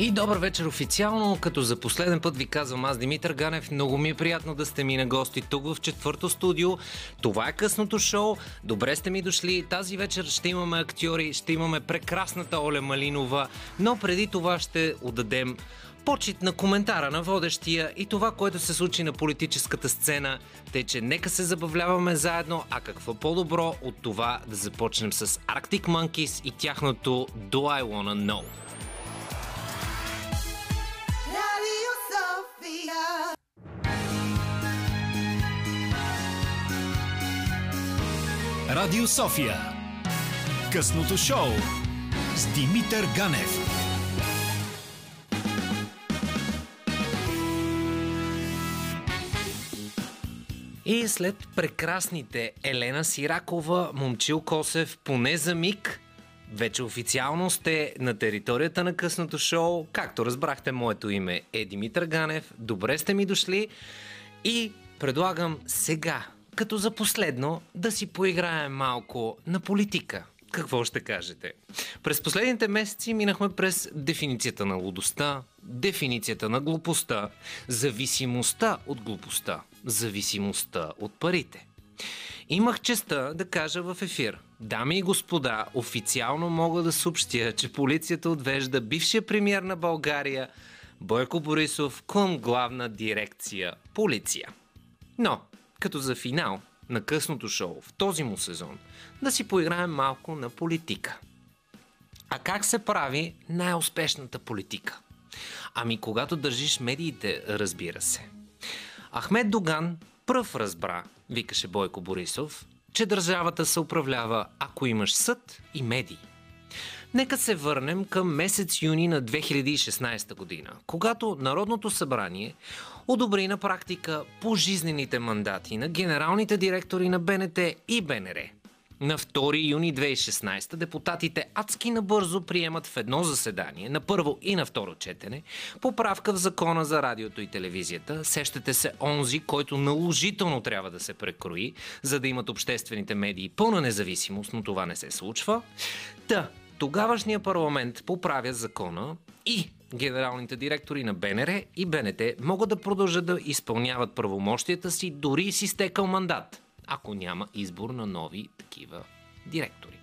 И добър вечер официално, като за последен път ви казвам аз Димитър Ганев. Много ми е приятно да сте ми на гости тук в четвърто студио. Това е късното шоу. Добре сте ми дошли. Тази вечер ще имаме актьори, ще имаме прекрасната Оля Малинова, но преди това ще отдадем почет на коментара на водещия и това, което се случи на политическата сцена. Тъй, че нека се забавляваме заедно, а какво по-добро от това да започнем с Arctic Monkeys и тяхното Do I Wanna Know. Sofia. Радио София. Късното шоу с Димитър Ганев. И след прекрасните Елена Сиракова, Момчил Косев, поне за миг, вече официално сте на територията на късното шоу. Както разбрахте, моето име е Димитър Ганев. Добре сте ми дошли и предлагам сега, като за последно, да си поиграем малко на политика. Какво ще кажете? През последните месеци минахме през дефиницията на лудостта, дефиницията на глупостта, зависимостта от глупостта, зависимостта от парите. Имах честа да кажа в ефир. Дами и господа, официално мога да съобщя, че полицията отвежда бившия премьер на България Бойко Борисов към главна дирекция полиция. Но, като за финал на късното шоу в този му сезон, да си поиграем малко на политика. А как се прави най-успешната политика? Ами когато държиш медиите, разбира се. Ахмед Доган пръв разбра, викаше Бойко Борисов, че държавата се управлява, ако имаш съд и медии. Нека се върнем към месец юни на 2016 година, когато Народното събрание одобри на практика пожизнените мандати на генералните директори на БНТ и БНР. На 2 юни 2016 депутатите адски набързо приемат в едно заседание, на първо и на второ четене, поправка в закона за радиото и телевизията. Сещате се онзи, който наложително трябва да се прекрои, за да имат обществените медии пълна независимост, но това не се случва. Та, тогавашния парламент поправя закона и генералните директори на БНР и БНТ могат да продължат да изпълняват правомощията си дори и си стекал мандат, ако няма избор на нови такива директори.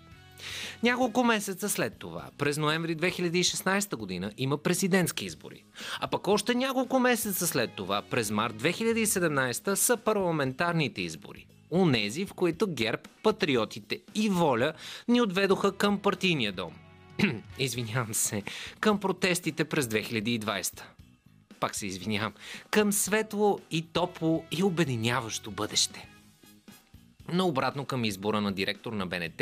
Няколко месеца след това, през ноември 2016 година, има президентски избори. А пък още няколко месеца след това, през март 2017 са парламентарните избори. Унези, в които ГЕРБ, патриотите и воля ни отведоха към партийния дом. Извинявам се, към протестите през 2020. Пак се извинявам. Към светло и топло и обединяващо бъдеще но обратно към избора на директор на БНТ,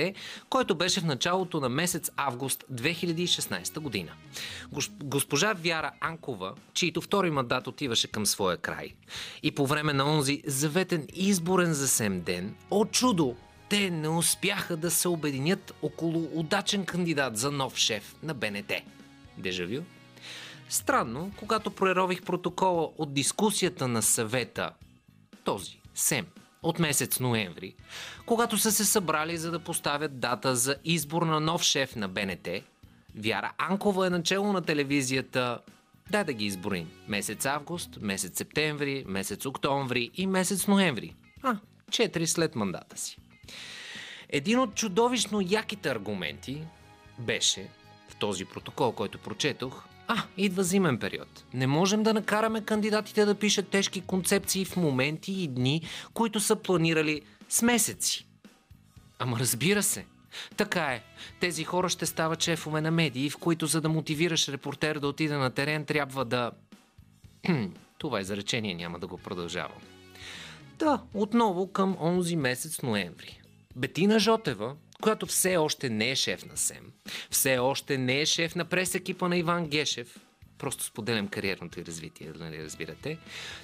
който беше в началото на месец август 2016 година. Госпожа Вяра Анкова, чийто втори мандат отиваше към своя край, и по време на онзи заветен изборен за сем ден, о чудо, те не успяха да се обединят около удачен кандидат за нов шеф на БНТ. Дежавю? Странно, когато прерових протокола от дискусията на съвета, този, СЕМ, от месец ноември, когато са се събрали за да поставят дата за избор на нов шеф на БНТ, Вяра Анкова е начало на телевизията Дай да ги изброим. Месец август, месец септември, месец октомври и месец ноември. А, четири след мандата си. Един от чудовищно яките аргументи беше в този протокол, който прочетох, а, идва зимен период. Не можем да накараме кандидатите да пишат тежки концепции в моменти и дни, които са планирали с месеци. Ама разбира се. Така е. Тези хора ще стават шефове на медии, в които за да мотивираш репортер да отиде на терен, трябва да... Това изречение няма да го продължавам. Да, отново към онзи месец ноември. Бетина Жотева, която все още не е шеф на СЕМ, все още не е шеф на прес-екипа на Иван Гешев, просто споделям кариерното и развитие, нали разбирате,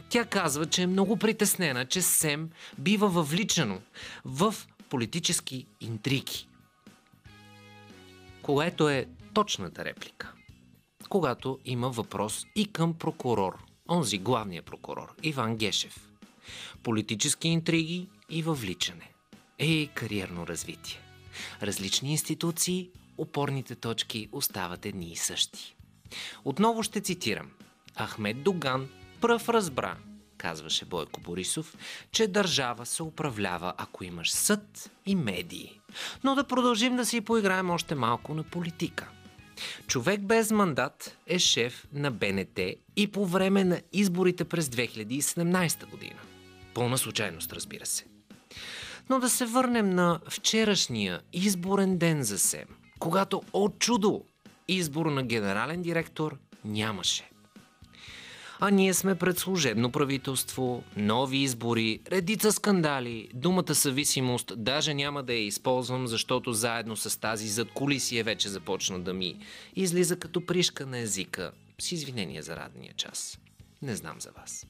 тя казва, че е много притеснена, че СЕМ бива въвличано в политически интриги. Което е точната реплика. Когато има въпрос и към прокурор, онзи главния прокурор, Иван Гешев. Политически интриги и въвличане. Ей, кариерно развитие различни институции, опорните точки остават едни и същи. Отново ще цитирам. Ахмед Доган пръв разбра, казваше Бойко Борисов, че държава се управлява, ако имаш съд и медии. Но да продължим да си поиграем още малко на политика. Човек без мандат е шеф на БНТ и по време на изборите през 2017 година. Пълна случайност, разбира се. Но да се върнем на вчерашния изборен ден за СЕМ, когато от чудо избор на генерален директор нямаше. А ние сме пред служебно правителство, нови избори, редица скандали, думата съвисимост даже няма да я използвам, защото заедно с тази зад колисия вече започна да ми излиза като пришка на езика. С извинение за радния час. Не знам за вас.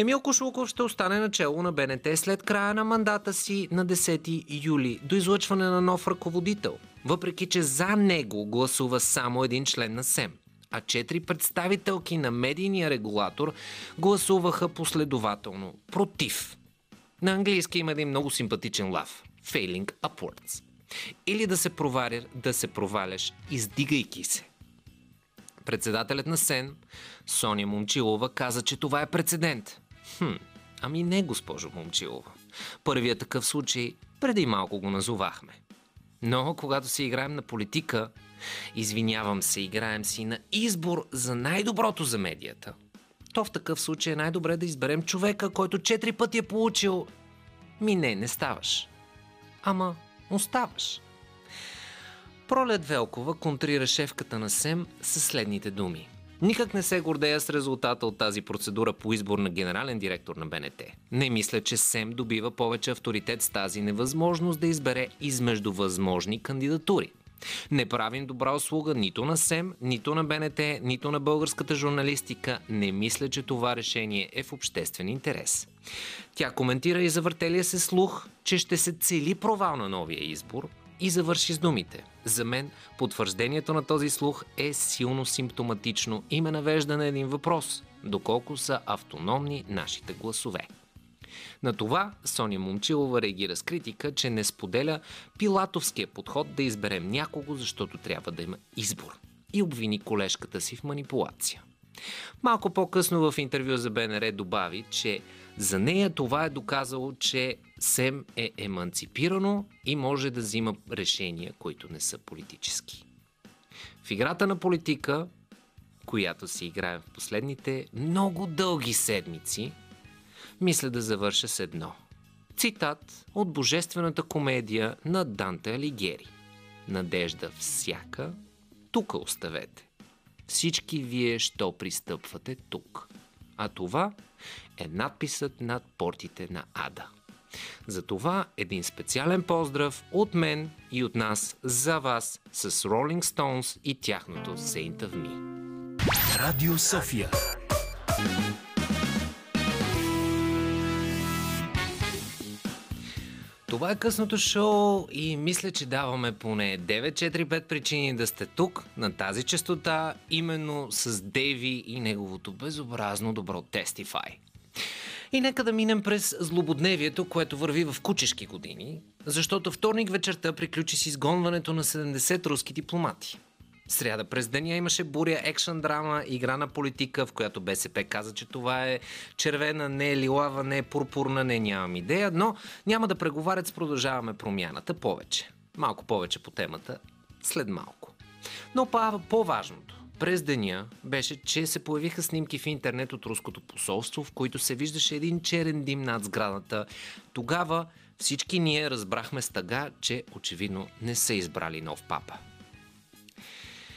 Емил Кошлуков ще остане начало на БНТ след края на мандата си на 10 юли до излъчване на нов ръководител, въпреки че за него гласува само един член на СЕМ а четири представителки на медийния регулатор гласуваха последователно против. На английски има един много симпатичен лав – failing upwards. Или да се, проваля, да се проваляш, издигайки се. Председателят на СЕН, Соня Момчилова, каза, че това е прецедент. Хм, ами не, госпожо Момчилова. Първият такъв случай преди малко го назовахме. Но когато си играем на политика, извинявам се, играем си на избор за най-доброто за медията, то в такъв случай е най-добре да изберем човека, който четири пъти е получил ми не, не ставаш. Ама оставаш. Пролет Велкова контрира шефката на СЕМ със следните думи. Никак не се гордея с резултата от тази процедура по избор на генерален директор на БНТ. Не мисля, че СЕМ добива повече авторитет с тази невъзможност да избере измежду възможни кандидатури. Не правим добра услуга нито на СЕМ, нито на БНТ, нито на българската журналистика. Не мисля, че това решение е в обществен интерес. Тя коментира и завъртелия се слух, че ще се цели провал на новия избор, и завърши с думите. За мен потвърждението на този слух е силно симптоматично и ме навежда на един въпрос – доколко са автономни нашите гласове. На това Соня Момчилова реагира с критика, че не споделя пилатовския подход да изберем някого, защото трябва да има избор. И обвини колежката си в манипулация. Малко по-късно в интервю за БНР добави, че за нея това е доказало, че СЕМ е еманципирано и може да взима решения, които не са политически. В играта на политика, която си играем в последните много дълги седмици, мисля да завърша с едно. Цитат от божествената комедия на Данте Алигери. Надежда всяка, тук оставете. Всички вие, що пристъпвате тук. А това е надписът над портите на Ада. Затова един специален поздрав от мен и от нас за вас с Rolling Stones и тяхното Saint of Me. Радио София. Това е късното шоу и мисля, че даваме поне 9-4-5 причини да сте тук, на тази частота, именно с Дейви и неговото безобразно добро Testify. И нека да минем през злободневието, което върви в кучешки години, защото вторник вечерта приключи с изгонването на 70 руски дипломати. Сряда през деня имаше буря екшен драма, игра на политика, в която БСП каза, че това е червена, не е лилава, не е пурпурна, не нямам идея, но няма да преговарят с продължаваме промяната повече. Малко повече по темата след малко. Но по-важното, през деня беше, че се появиха снимки в интернет от руското посолство, в които се виждаше един черен дим над сградата. Тогава всички ние разбрахме с тъга, че очевидно не са избрали нов папа.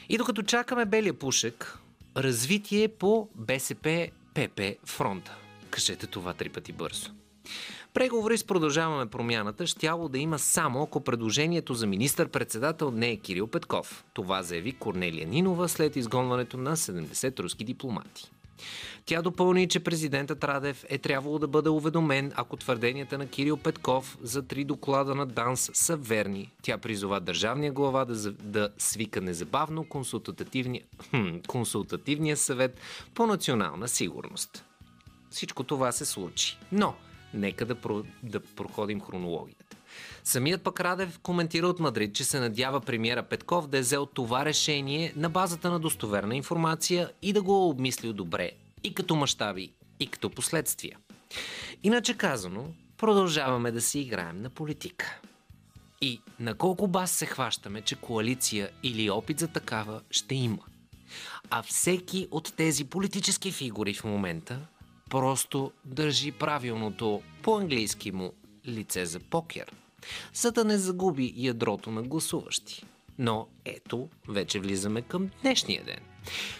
И докато чакаме белия пушек, развитие по БСП ПП фронта. Кажете това три пъти бързо. Преговори с продължаваме промяната щяло да има само ако предложението за министър-председател не е Кирил Петков. Това заяви Корнелия Нинова след изгонването на 70 руски дипломати. Тя допълни, че президентът Радев е трябвало да бъде уведомен, ако твърденията на Кирил Петков за три доклада на ДАНС са верни. Тя призова държавния глава да, да свика незабавно консултативния, хм, консултативния съвет по национална сигурност. Всичко това се случи. Но Нека да, про, да проходим хронологията. Самият пък Радев коментира от Мадрид, че се надява премиера Петков да е взел това решение на базата на достоверна информация и да го е обмислил добре и като мащаби, и като последствия. Иначе казано, продължаваме да си играем на политика. И на колко бас се хващаме, че коалиция или опит за такава ще има. А всеки от тези политически фигури в момента просто държи правилното по-английски му лице за покер, за да не загуби ядрото на гласуващи. Но ето, вече влизаме към днешния ден.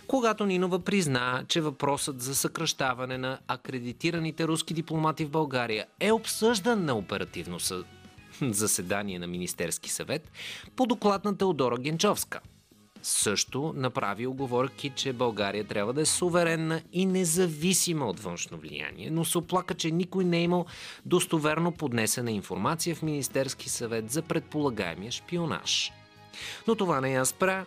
Когато Нинова призна, че въпросът за съкръщаване на акредитираните руски дипломати в България е обсъждан на оперативно съ... заседание на Министерски съвет по доклад на Теодора Генчовска. Също направи оговорки, че България трябва да е суверенна и независима от външно влияние, но се оплака, че никой не е имал достоверно поднесена информация в Министерски съвет за предполагаемия шпионаж. Но това не я спря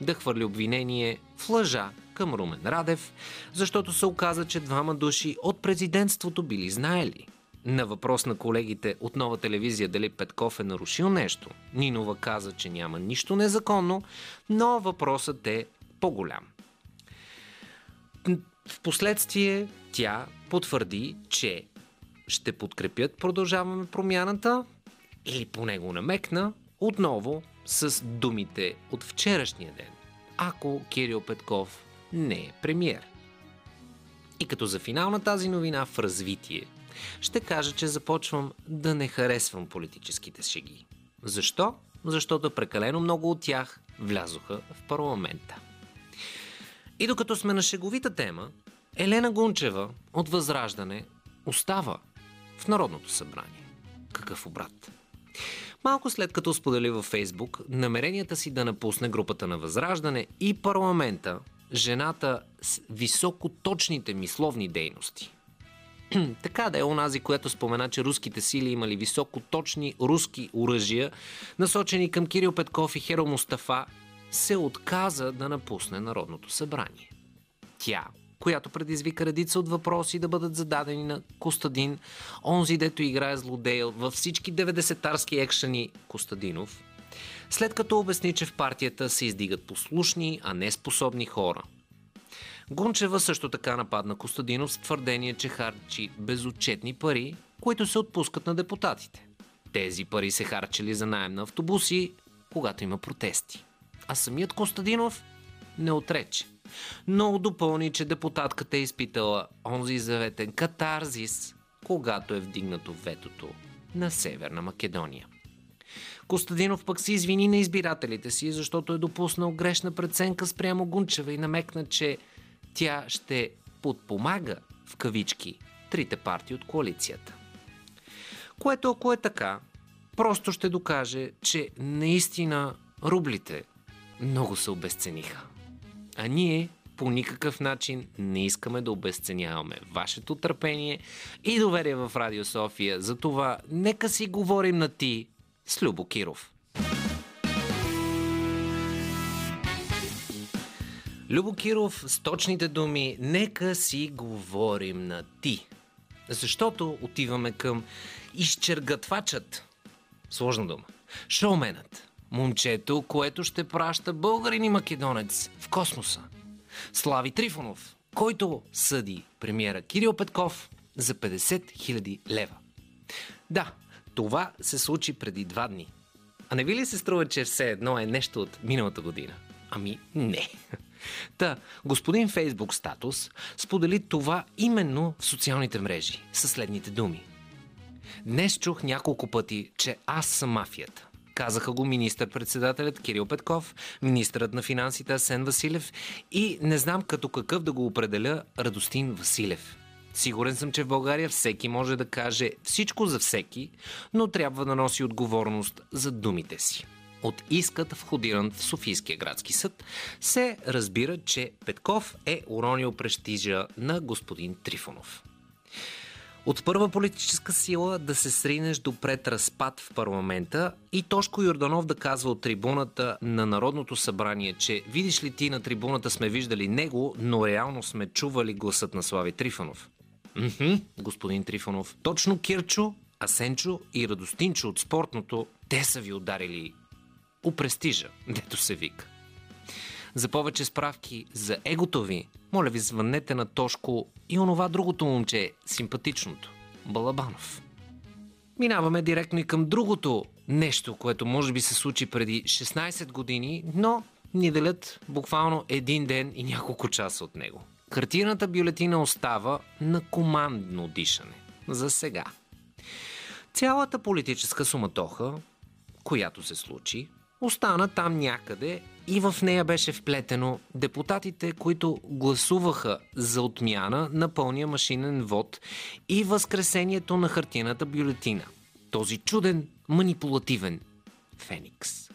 да хвърли обвинение в лъжа към Румен Радев, защото се оказа, че двама души от президентството били знаели. На въпрос на колегите от нова телевизия дали Петков е нарушил нещо, Нинова каза, че няма нищо незаконно, но въпросът е по-голям. В последствие тя потвърди, че ще подкрепят продължаваме промяната или поне го намекна отново с думите от вчерашния ден, ако Кирил Петков не е премьер. И като за финал на тази новина в развитие, ще кажа, че започвам да не харесвам политическите шеги. Защо? Защото прекалено много от тях влязоха в парламента. И докато сме на шеговита тема, Елена Гунчева от Възраждане остава в Народното събрание. Какъв обрат? Малко след като сподели във Фейсбук намеренията си да напусне групата на Възраждане и парламента, жената с високоточните мисловни дейности. така да е онази, която спомена, че руските сили имали високоточни руски оръжия, насочени към Кирил Петков и Херо Мустафа, се отказа да напусне Народното събрание. Тя, която предизвика редица от въпроси да бъдат зададени на Костадин, онзи дето играе злодея във всички 90-тарски екшени Костадинов, след като обясни, че в партията се издигат послушни, а не способни хора. Гунчева също така нападна Костадинов с твърдение, че харчи безотчетни пари, които се отпускат на депутатите. Тези пари се харчили за найем на автобуси, когато има протести. А самият Костадинов не отрече но допълни, че депутатката е изпитала онзи заветен катарзис, когато е вдигнато ветото на Северна Македония. Костадинов пък се извини на избирателите си, защото е допуснал грешна преценка спрямо Гунчева и намекна, че тя ще подпомага в кавички трите партии от коалицията. Което ако е така, просто ще докаже, че наистина рублите много се обесцениха. А ние по никакъв начин не искаме да обесценяваме вашето търпение и доверие в Радио София. Затова нека си говорим на ти с Любо Киров. Любо Киров с точните думи нека си говорим на ти. Защото отиваме към изчергатвачът. Сложна дума. Шоуменът момчето, което ще праща българин и македонец в космоса. Слави Трифонов, който съди премиера Кирил Петков за 50 000 лева. Да, това се случи преди два дни. А не ви ли се струва, че все едно е нещо от миналата година? Ами не. Та, господин Фейсбук статус сподели това именно в социалните мрежи със следните думи. Днес чух няколко пъти, че аз съм мафията. Казаха го министър-председателят Кирил Петков, министърът на финансите Асен Василев и не знам като какъв да го определя Радостин Василев. Сигурен съм, че в България всеки може да каже всичко за всеки, но трябва да носи отговорност за думите си. От искът входиран в Софийския градски съд се разбира, че Петков е уронил престижа на господин Трифонов. От първа политическа сила да се сринеш до пред разпад в парламента и Тошко Йорданов да казва от трибуната на Народното събрание, че видиш ли ти на трибуната сме виждали него, но реално сме чували гласът на Слави Трифанов. Мхм, господин Трифонов. Точно Кирчо, Асенчо и Радостинчо от спортното, те са ви ударили у престижа, дето се вика. За повече справки за егото ви, моля ви звъннете на Тошко и онова другото момче, симпатичното, Балабанов. Минаваме директно и към другото нещо, което може би се случи преди 16 години, но ни делят буквално един ден и няколко часа от него. Картината бюлетина остава на командно дишане. За сега. Цялата политическа суматоха, която се случи, остана там някъде и в нея беше вплетено депутатите, които гласуваха за отмяна на пълния машинен вод и възкресението на хартиената бюлетина. Този чуден, манипулативен Феникс.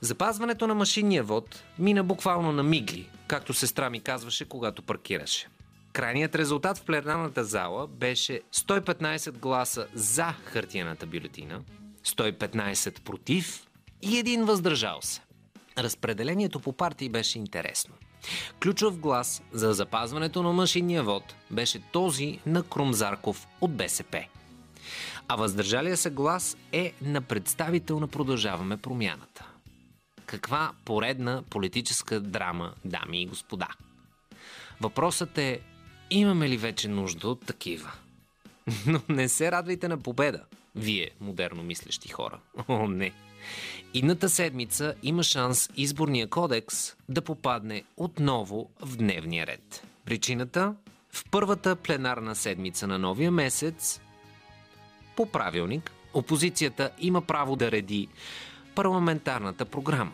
Запазването на машинния вод мина буквално на мигли, както сестра ми казваше, когато паркираше. Крайният резултат в пленарната зала беше 115 гласа за хартиената бюлетина, 115 против и един въздържал се. Разпределението по партии беше интересно. Ключов глас за запазването на машинния вод беше този на Крумзарков от БСП. А въздържалия се глас е на представител на Продължаваме промяната. Каква поредна политическа драма, дами и господа. Въпросът е, имаме ли вече нужда от такива? Но не се радвайте на победа, вие, модерно мислещи хора. О, не. Идната седмица има шанс изборния кодекс да попадне отново в дневния ред. Причината? В първата пленарна седмица на новия месец по правилник, опозицията има право да реди парламентарната програма.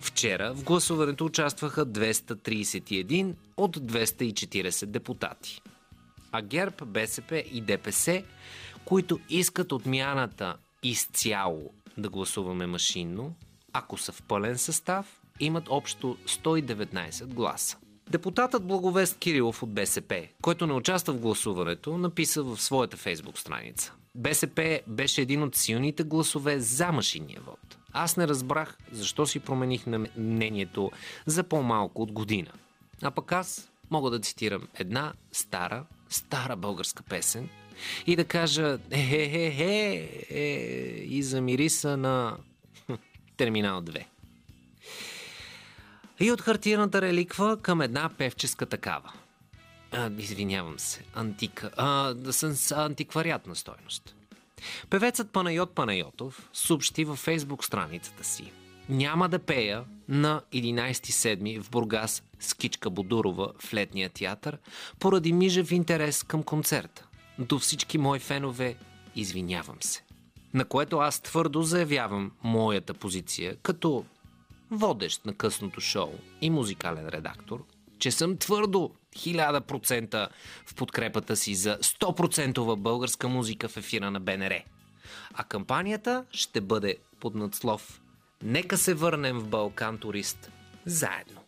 Вчера в гласуването участваха 231 от 240 депутати. А ГЕРБ, БСП и ДПС, които искат отмяната изцяло да гласуваме машинно, ако са в пълен състав, имат общо 119 гласа. Депутатът Благовест Кирилов от БСП, който не участва в гласуването, написа в своята фейсбук страница. БСП беше един от силните гласове за машинния вод. Аз не разбрах защо си промених мнението за по-малко от година. А пък аз мога да цитирам една стара, стара българска песен и да кажа е-хе-хе-хе е, и замириса на Терминал 2. И от хартияната реликва към една певческа такава. А, извинявам се, антика, а, с антиквариатна стойност. Певецът Панайот Панайотов съобщи във фейсбук страницата си. Няма да пея на 11 седми в Бургас с Кичка Бодурова в летния театър поради мижев интерес към концерта. До всички мои фенове извинявам се. На което аз твърдо заявявам моята позиция като водещ на късното шоу и музикален редактор, че съм твърдо 1000% в подкрепата си за 100% българска музика в ефира на БНР. А кампанията ще бъде под надслов Нека се върнем в Балкан турист заедно.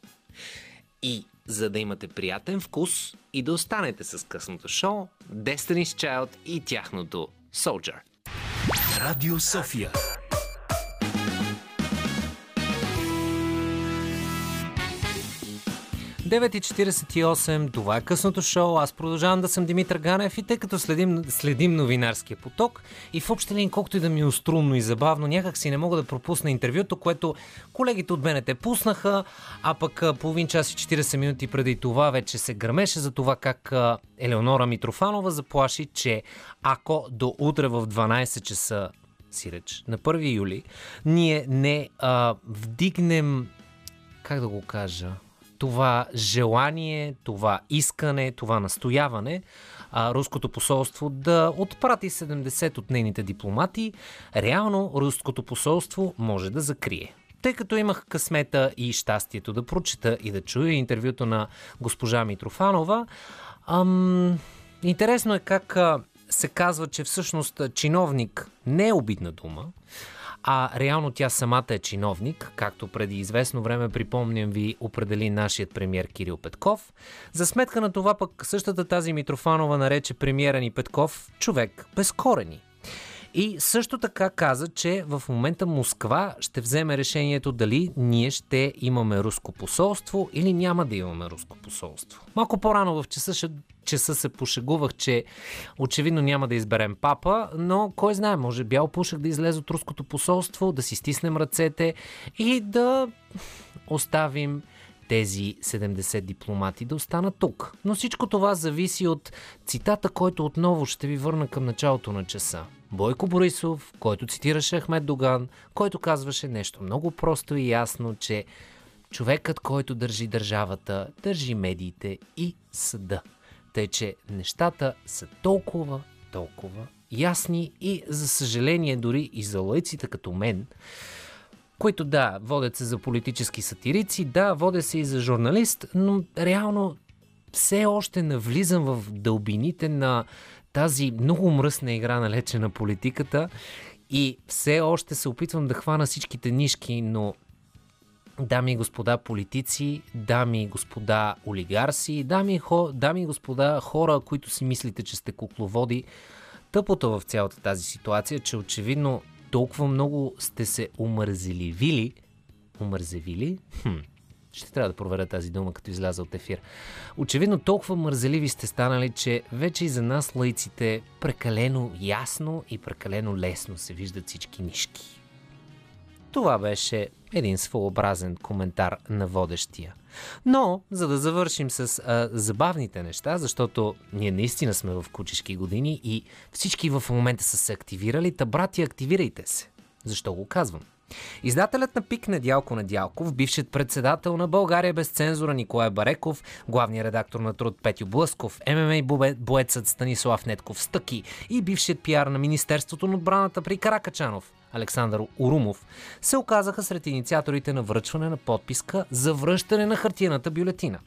И за да имате приятен вкус и да останете с късното шоу, Destiny's Child и тяхното Soldier. Радио София. 9.48, това е късното шоу. Аз продължавам да съм Димитър Ганев и тъй като следим, следим новинарския поток и в общи линии, колкото и да ми е струнно и забавно, някак си не мога да пропусна интервюто, което колегите от БНТ пуснаха, а пък половин час и 40 минути преди това вече се гърмеше за това как Елеонора Митрофанова заплаши, че ако до утре в 12 часа си реч, на 1 юли, ние не а, вдигнем, как да го кажа, това желание, това искане, това настояване а, руското посолство да отпрати 70 от нейните дипломати, реално руското посолство може да закрие. Тъй като имах късмета и щастието да прочета и да чуя интервюто на госпожа Митрофанова, ам, интересно е как а, се казва, че всъщност чиновник не е обидна дума, а реално тя самата е чиновник, както преди известно време, припомням ви, определи нашият премьер Кирил Петков. За сметка на това пък същата тази Митрофанова нарече премиера ни Петков човек без корени. И също така каза, че в момента Москва ще вземе решението дали ние ще имаме руско посолство или няма да имаме руско посолство. Малко по-рано в часа, часа се пошегувах, че очевидно няма да изберем папа, но кой знае, може бял пушек да излезе от руското посолство, да си стиснем ръцете и да оставим тези 70 дипломати да останат тук. Но всичко това зависи от цитата, който отново ще ви върна към началото на часа. Бойко Борисов, който цитираше Ахмед Доган, който казваше нещо много просто и ясно, че човекът, който държи държавата, държи медиите и съда. Тъй, че нещата са толкова, толкова ясни и, за съжаление, дори и за лъйците като мен, които да, водят се за политически сатирици, да, водят се и за журналист, но реално все още навлизам в дълбините на тази много мръсна игра на лече на политиката и все още се опитвам да хвана всичките нишки, но дами и господа политици, дами и господа олигарси, дами и, хо, дами и господа хора, които си мислите, че сте кукловоди, тъпото в цялата тази ситуация, че очевидно толкова много сте се умързеливили, умързевили, хм, ще трябва да проверя тази дума, като изляза от ефир. Очевидно толкова мързеливи сте станали, че вече и за нас лъйците прекалено ясно и прекалено лесно се виждат всички нишки. Това беше един своеобразен коментар на водещия. Но, за да завършим с а, забавните неща, защото ние наистина сме в кучешки години и всички в момента са се активирали, та брати, активирайте се. Защо го казвам? Издателят на ПИК Недялко Недялков, бившият председател на България без цензура Николай Бареков, главният редактор на труд Петю Блъсков, ММА боецът Станислав Нетков Стъки и бившият пиар на Министерството на отбраната при Каракачанов Александър Урумов, се оказаха сред инициаторите на връчване на подписка за връщане на хартияната бюлетина.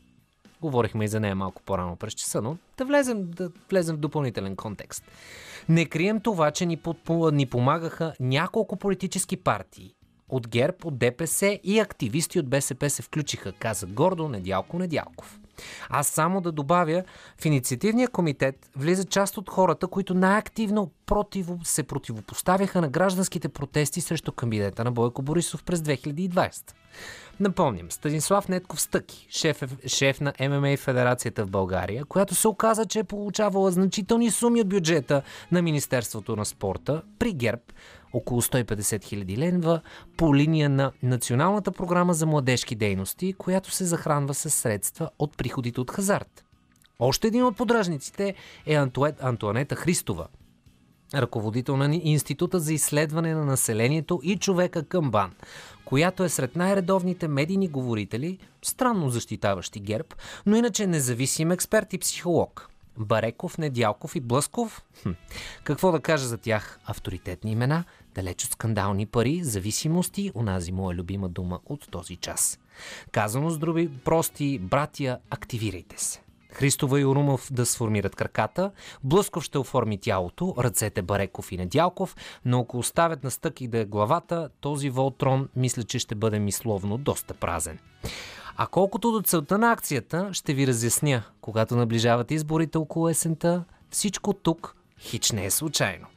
Говорихме и за нея малко по-рано през часа, но да влезем, да влезем в допълнителен контекст. Не крием това, че ни, подпо, ни помагаха няколко политически партии. От ГЕРБ, от ДПС и активисти от БСП се включиха, каза гордо Недялко Недялков. Аз само да добавя, в инициативния комитет влиза част от хората, които най-активно противо, се противопоставяха на гражданските протести срещу кабинета на Бойко Борисов през 2020. Напомням, Станислав Нетков Стъки, шеф, шеф на ММА Федерацията в България, която се оказа, че е получавала значителни суми от бюджета на Министерството на спорта при ГЕРБ, около 150 хиляди ленва по линия на Националната програма за младежки дейности, която се захранва с средства от приходите от хазарт. Още един от подражниците е Антует, Антуанета Христова, ръководител на Института за изследване на населението и човека към БАН, която е сред най-редовните медийни говорители, странно защитаващи ГЕРБ, но иначе независим експерт и психолог. Бареков, Недялков и Блъсков? Хм. Какво да кажа за тях? Авторитетни имена, далеч от скандални пари, зависимости, онази моя любима дума от този час. Казано с други прости, братия, активирайте се. Христова и Орумов да сформират краката, Блъсков ще оформи тялото, ръцете Бареков и Недялков, но ако оставят на стъки да е главата, този Волтрон мисля, че ще бъде мисловно доста празен. А колкото до целта на акцията, ще ви разясня. Когато наближават изборите около есента, всичко тук хич не е случайно.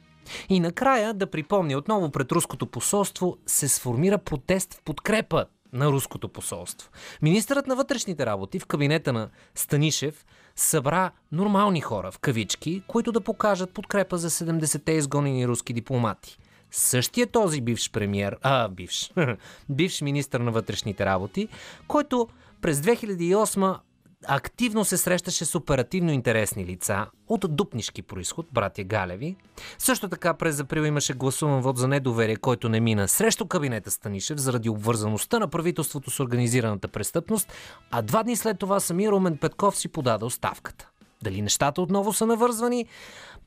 И накрая да припомня отново пред руското посолство се сформира протест в подкрепа на руското посолство. Министърът на вътрешните работи в кабинета на Станишев събра нормални хора в кавички, които да покажат подкрепа за 70-те изгонени руски дипломати. Същия този бивш премьер, а, бивш, бивш министр на вътрешните работи, който през 2008 активно се срещаше с оперативно интересни лица от дупнишки происход, братя Галеви. Също така през април имаше гласуван вод за недоверие, който не мина срещу кабинета Станишев заради обвързаността на правителството с организираната престъпност, а два дни след това самия Румен Петков си подаде оставката. Дали нещата отново са навързвани?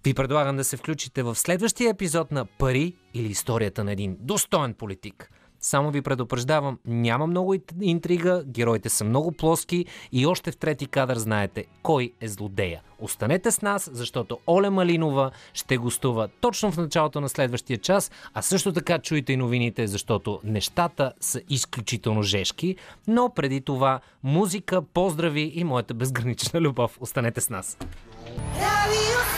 Ви предлагам да се включите в следващия епизод на Пари или историята на един достоен политик – само ви предупреждавам, няма много интрига, героите са много плоски и още в трети кадър знаете кой е злодея. Останете с нас, защото Оля Малинова ще гостува точно в началото на следващия час, а също така чуйте и новините, защото нещата са изключително жешки, но преди това музика, поздрави и моята безгранична любов. Останете с нас. Sofia.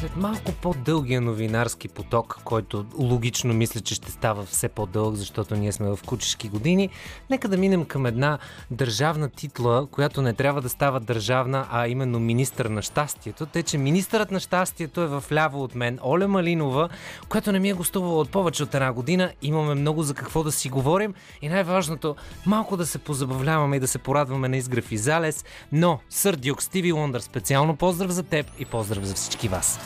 След малко по-дългия новинарски поток, който логично мисля, че ще става все по-дълъг, защото ние сме в кучешки години, нека да минем към една държавна титла, която не трябва да става държавна, а именно министър на щастието. Те, че министърът на щастието е в ляво от мен, Оля Малинова, която не ми е гостувала от повече от една година. Имаме много за какво да си говорим и най-важното, малко да се позабавляваме и да се порадваме на изгрев и залез. Но, Сър Дюк, Стиви Лондър, специално поздрав за теб и поздрав за всички вас.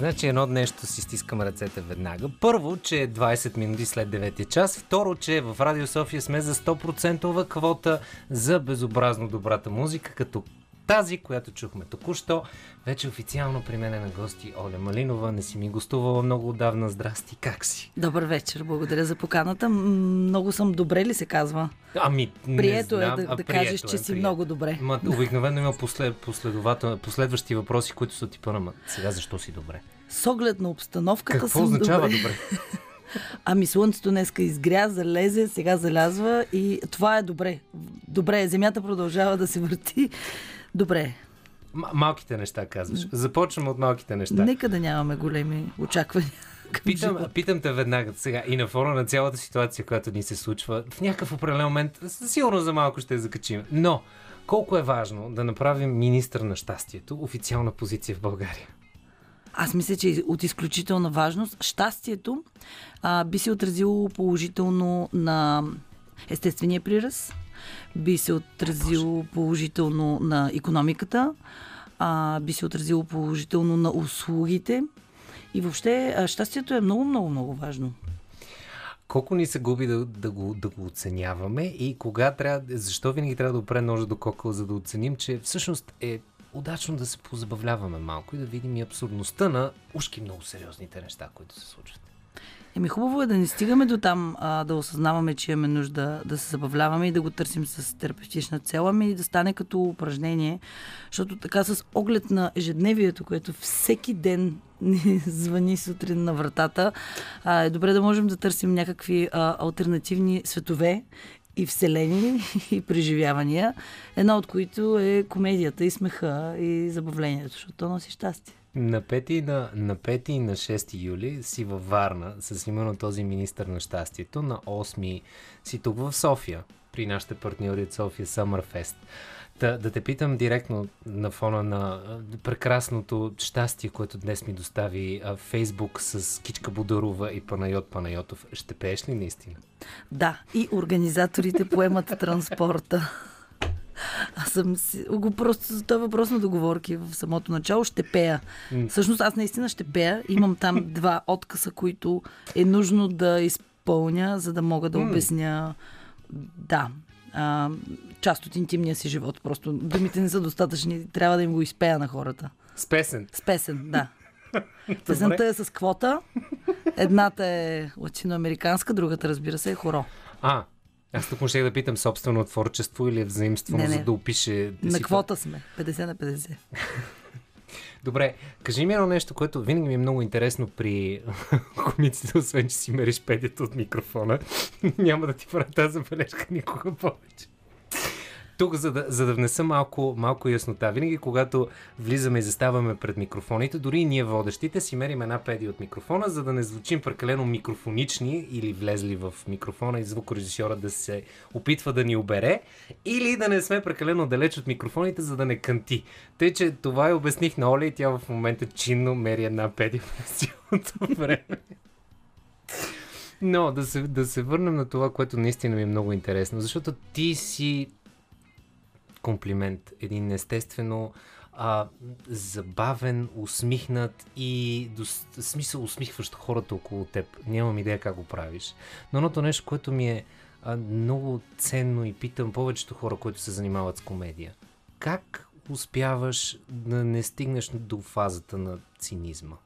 Значи едно нещо си стискам ръцете веднага. Първо, че е 20 минути след 9 час. Второ, че в Радио София сме за 100% квота за безобразно добрата музика, като тази, която чухме току-що. Вече официално при мен е на гости Оля Малинова. Не си ми гостувала много отдавна. Здрасти, как си? Добър вечер, благодаря за поканата. Много съм добре ли се казва? Ами, не Прието знам, е да, а, да прието кажеш, че е, си прието. много добре. Ма, обикновено има послед, последващи въпроси, които са типа на «Ма, сега защо си добре? С оглед на обстановката Какво съм означава добре. добре? Ами слънцето днеска изгря, залезе, сега залязва и това е добре. Добре, земята продължава да се върти. Добре. М- малките неща, казваш. Започваме от малките неща. Нека да нямаме големи очаквания. Питам, питам те веднага сега и на фона на цялата ситуация, която ни се случва, в някакъв определен момент, сигурно за малко ще я закачим. Но, колко е важно да направим министър на щастието, официална позиция в България? Аз мисля, че от изключителна важност. Щастието а, би се отразило положително на естествения приръст, би се отразило положително на економиката, а, би се отразило положително на услугите. И въобще а, щастието е много, много, много важно. Колко ни се губи да, да, го, да го оценяваме и кога трябва, защо винаги трябва да опре ножа до кокъл, за да оценим, че всъщност е удачно да се позабавляваме малко и да видим и абсурдността на ушки много сериозните неща, които се случват. Еми хубаво е да не стигаме до там а, да осъзнаваме, че имаме нужда да се забавляваме и да го търсим с терапевтична цел, ами да стане като упражнение, защото така с оглед на ежедневието, което всеки ден ни звъни сутрин на вратата, а, е добре да можем да търсим някакви а, альтернативни светове и вселени и преживявания, една от които е комедията и смеха и забавлението, защото то носи щастие. На 5 и на, на 5 и на 6 юли си във Варна с именно този министър на щастието. На 8 си тук в София, при нашите партньори от София Summerfest. Да, да те питам директно на фона на прекрасното щастие, което днес ми достави Фейсбук с Кичка Бударова и Панайот Панайотов. Ще пееш ли наистина? Да, и организаторите поемат транспорта. Аз съм си... Го просто, това е въпрос на договорки в самото начало. Ще пея. Всъщност аз наистина ще пея. Имам там два откъса, които е нужно да изпълня, за да мога да обясня да, а, част от интимния си живот. Просто думите не са достатъчни. Трябва да им го изпея на хората. С песен. С песен, да. Песента е с квота. Едната е латиноамериканска, другата, разбира се, е хоро. А, аз тук можех да питам собствено творчество или е взаимствено, Не, не. за да опише... На си- квота сме. 50 на 50. Добре, кажи ми едно нещо, което винаги ми е много интересно при комиците, освен че си мериш педята от микрофона. Няма да ти правя тази забележка никога повече. Тук, за да, за да внеса малко, малко яснота, винаги когато влизаме и заставаме пред микрофоните, дори и ние водещите си мерим една педи от микрофона, за да не звучим прекалено микрофонични или влезли в микрофона и звукорежисьора да се опитва да ни обере, или да не сме прекалено далеч от микрофоните, за да не канти. Тъй, че това и обясних на Оля и тя в момента чинно мери една педи през цялото време. Но да се, да се върнем на това, което наистина ми е много интересно, защото ти си комплимент, един естествено а, забавен, усмихнат и до смисъл усмихващ хората около теб. Нямам идея как го правиш. Но едното нещо, което ми е а, много ценно и питам повечето хора, които се занимават с комедия. Как успяваш да не стигнеш до фазата на цинизма?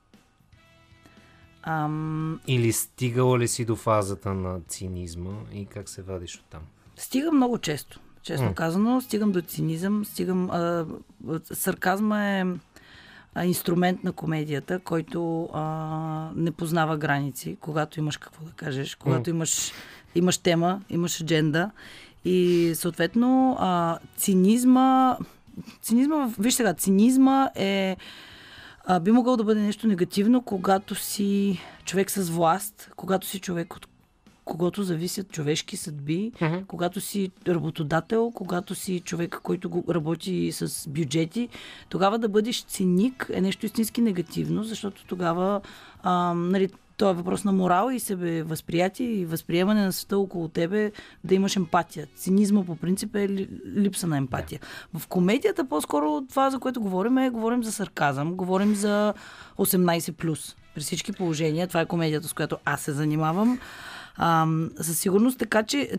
Ам, Или стигала ли си до фазата на цинизма и как се вадиш оттам? стига много често. Честно mm. казано. Стигам до цинизъм, стигам... А, сарказма е инструмент на комедията, който а, не познава граници, когато имаш какво да кажеш, когато mm. имаш, имаш тема, имаш адженда. И съответно а, цинизма... Цинизма, виж сега, цинизма е а, би могъл да бъде нещо негативно, когато си човек с власт, когато си човек от когато зависят човешки съдби, uh-huh. когато си работодател, когато си човек, който го работи с бюджети, тогава да бъдеш циник е нещо истински негативно, защото тогава а, нали, то е въпрос на морал и себе възприятие и възприемане на света около тебе, да имаш емпатия. Цинизма по принцип е липса на емпатия. Yeah. В комедията по-скоро това, за което говорим, е говорим за сарказъм, говорим за 18+. При всички положения, това е комедията, с която аз се занимавам. А, със сигурност, така че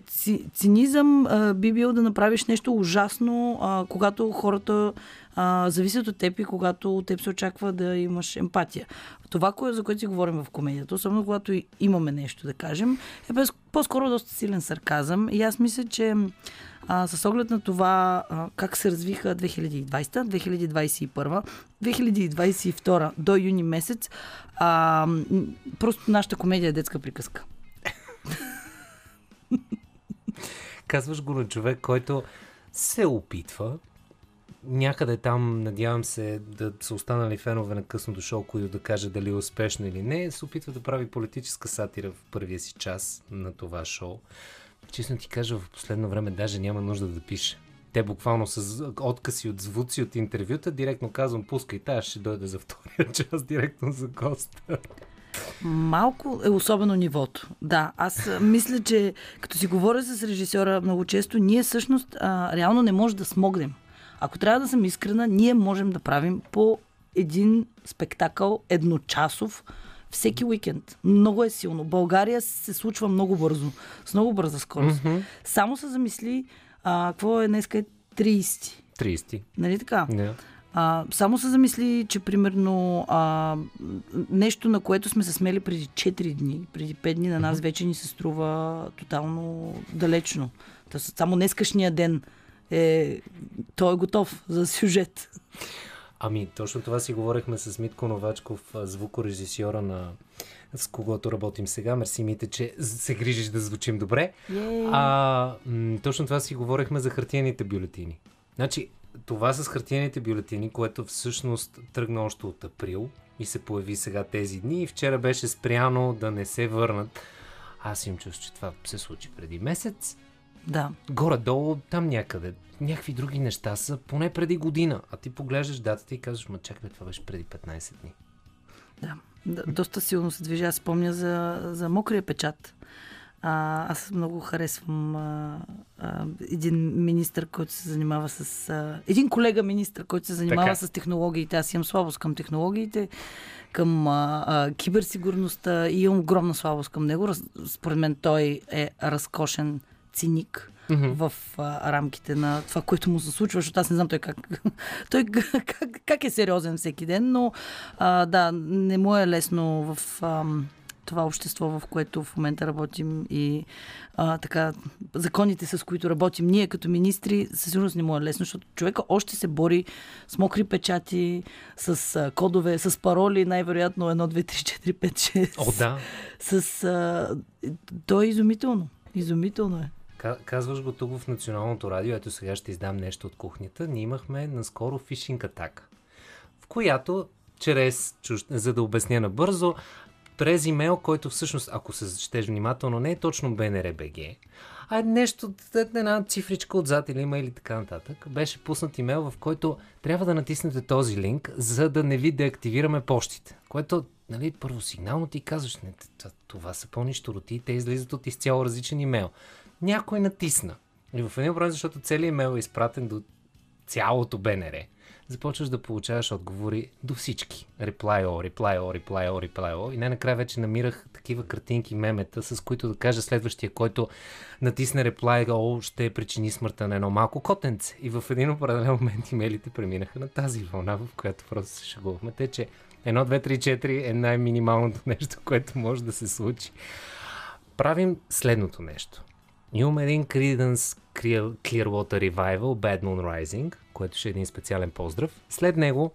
цинизъм а, би бил да направиш нещо ужасно, а, когато хората а, зависят от теб и когато от теб се очаква да имаш емпатия. Това, кое, за което си говорим в комедията, особено когато имаме нещо да кажем, е без, по-скоро доста силен сарказъм. И аз мисля, че а, с оглед на това а, как се развиха 2020, 2021, 2022 до юни месец, а, просто нашата комедия е детска приказка. Казваш го на човек, който се опитва, някъде там, надявам се, да са останали фенове на късното шоу, които да каже дали е успешно или не, се опитва да прави политическа сатира в първия си час на това шоу. Честно ти кажа, в последно време даже няма нужда да пише. Те буквално с откъси от звуци от интервюта, директно казвам, пускай тази, ще дойде за втория час, директно за госта. Малко е особено нивото. Да, аз мисля, че като си говоря с режисьора много често, ние всъщност а, реално не можем да смогнем. Ако трябва да съм искрена, ние можем да правим по един спектакъл едночасов всеки уикенд. Много е силно. България се случва много бързо, с много бърза скорост. Mm-hmm. Само се замисли, а, какво е днес е 30. 30. Нали така? Yeah. А, само се замисли, че примерно а, нещо, на което сме се смели преди 4 дни, преди 5 дни на нас вече ни се струва тотално далечно. Тоест, само днескашния ден е, той е готов за сюжет. Ами, точно това си говорихме с Митко Новачков, звукорежисьора на с когото работим сега. Мерси, Мите, че се грижиш да звучим добре. Yeah. А, м- точно това си говорихме за хартияните бюлетини. Значи, това с хартияните бюлетини, което всъщност тръгна още от април и се появи сега тези дни и вчера беше спряно да не се върнат. Аз им чувствам, че това се случи преди месец. Да. Горе-долу, там някъде. Някакви други неща са поне преди година. А ти поглеждаш датата и казваш, ма чакай, това беше преди 15 дни. Да. доста силно се движа. Спомня за, за мокрия печат. А, аз много харесвам а, а, един министр, който се занимава с... А, един колега министр, който се занимава така. с технологиите. Аз имам слабост към технологиите, към а, а, киберсигурността и имам огромна слабост към него. Според мен той е разкошен циник mm-hmm. в а, рамките на това, което му се случва, защото аз не знам той как, той как, как е сериозен всеки ден, но а, да, не му е лесно в... А, това общество, в което в момента работим и а, така, законите, с които работим ние като министри, със сигурност не му е лесно, защото човека още се бори с мокри печати, с а, кодове, с пароли, най-вероятно 1, 2, 3, 4, 5, 6. О, да. С, а, то е изумително. Изумително е. Казваш го тук в Националното радио, ето сега ще издам нещо от кухнята. Ние имахме наскоро фишинг атака, в която чрез, за да обясня набързо, през имейл, който всъщност, ако се четеш внимателно, не е точно BNRBG, а е нещо, една цифричка отзад или има или така нататък. Беше пуснат имейл, в който трябва да натиснете този линк, за да не ви деактивираме почтите. Което, нали, първо сигнално ти казваш, не, това са пълни щуроти, те излизат от изцяло различен имейл. Някой натисна. И в един момент, защото целият имейл е изпратен до цялото БНР, започваш да получаваш отговори до всички. Reply all, reply all, reply all, reply all. И най-накрая вече намирах такива картинки, мемета, с които да кажа следващия, който натисне reply all, ще причини смъртта на едно малко котенце. И в един определен момент имейлите преминаха на тази вълна, в която просто се шегувахме. Те, че 1, 2, 3, 4 е най-минималното нещо, което може да се случи. Правим следното нещо. Имаме един Creedence Clear- Clearwater Revival, Bad Moon Rising, което ще е един специален поздрав. След него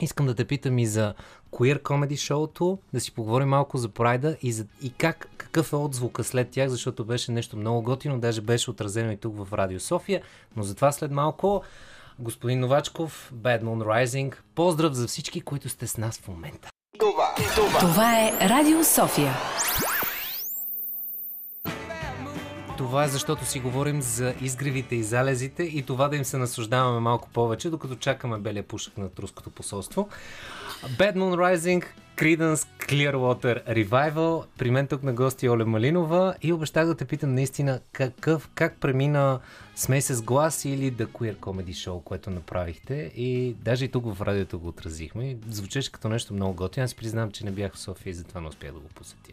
искам да те питам и за Queer Comedy шоуто, да си поговорим малко за Прайда и, за, и как, какъв е отзвука след тях, защото беше нещо много готино, даже беше отразено и тук в Радио София, но за това след малко господин Новачков, Bad Moon Rising, поздрав за всички, които сте с нас в момента. Това е Радио София. Това е защото си говорим за изгревите и залезите и това да им се наслаждаваме малко повече, докато чакаме белия пушък над руското посолство. Bad Moon Rising, Creedence Clearwater Revival. При мен тук на гости е Оля Малинова и обещах да те питам наистина какъв, как премина Смей с глас или The Queer Comedy Show, което направихте и даже и тук в радиото го отразихме. Звучеше като нещо много готино. Аз признавам, че не бях в София и затова не успях да го посетя.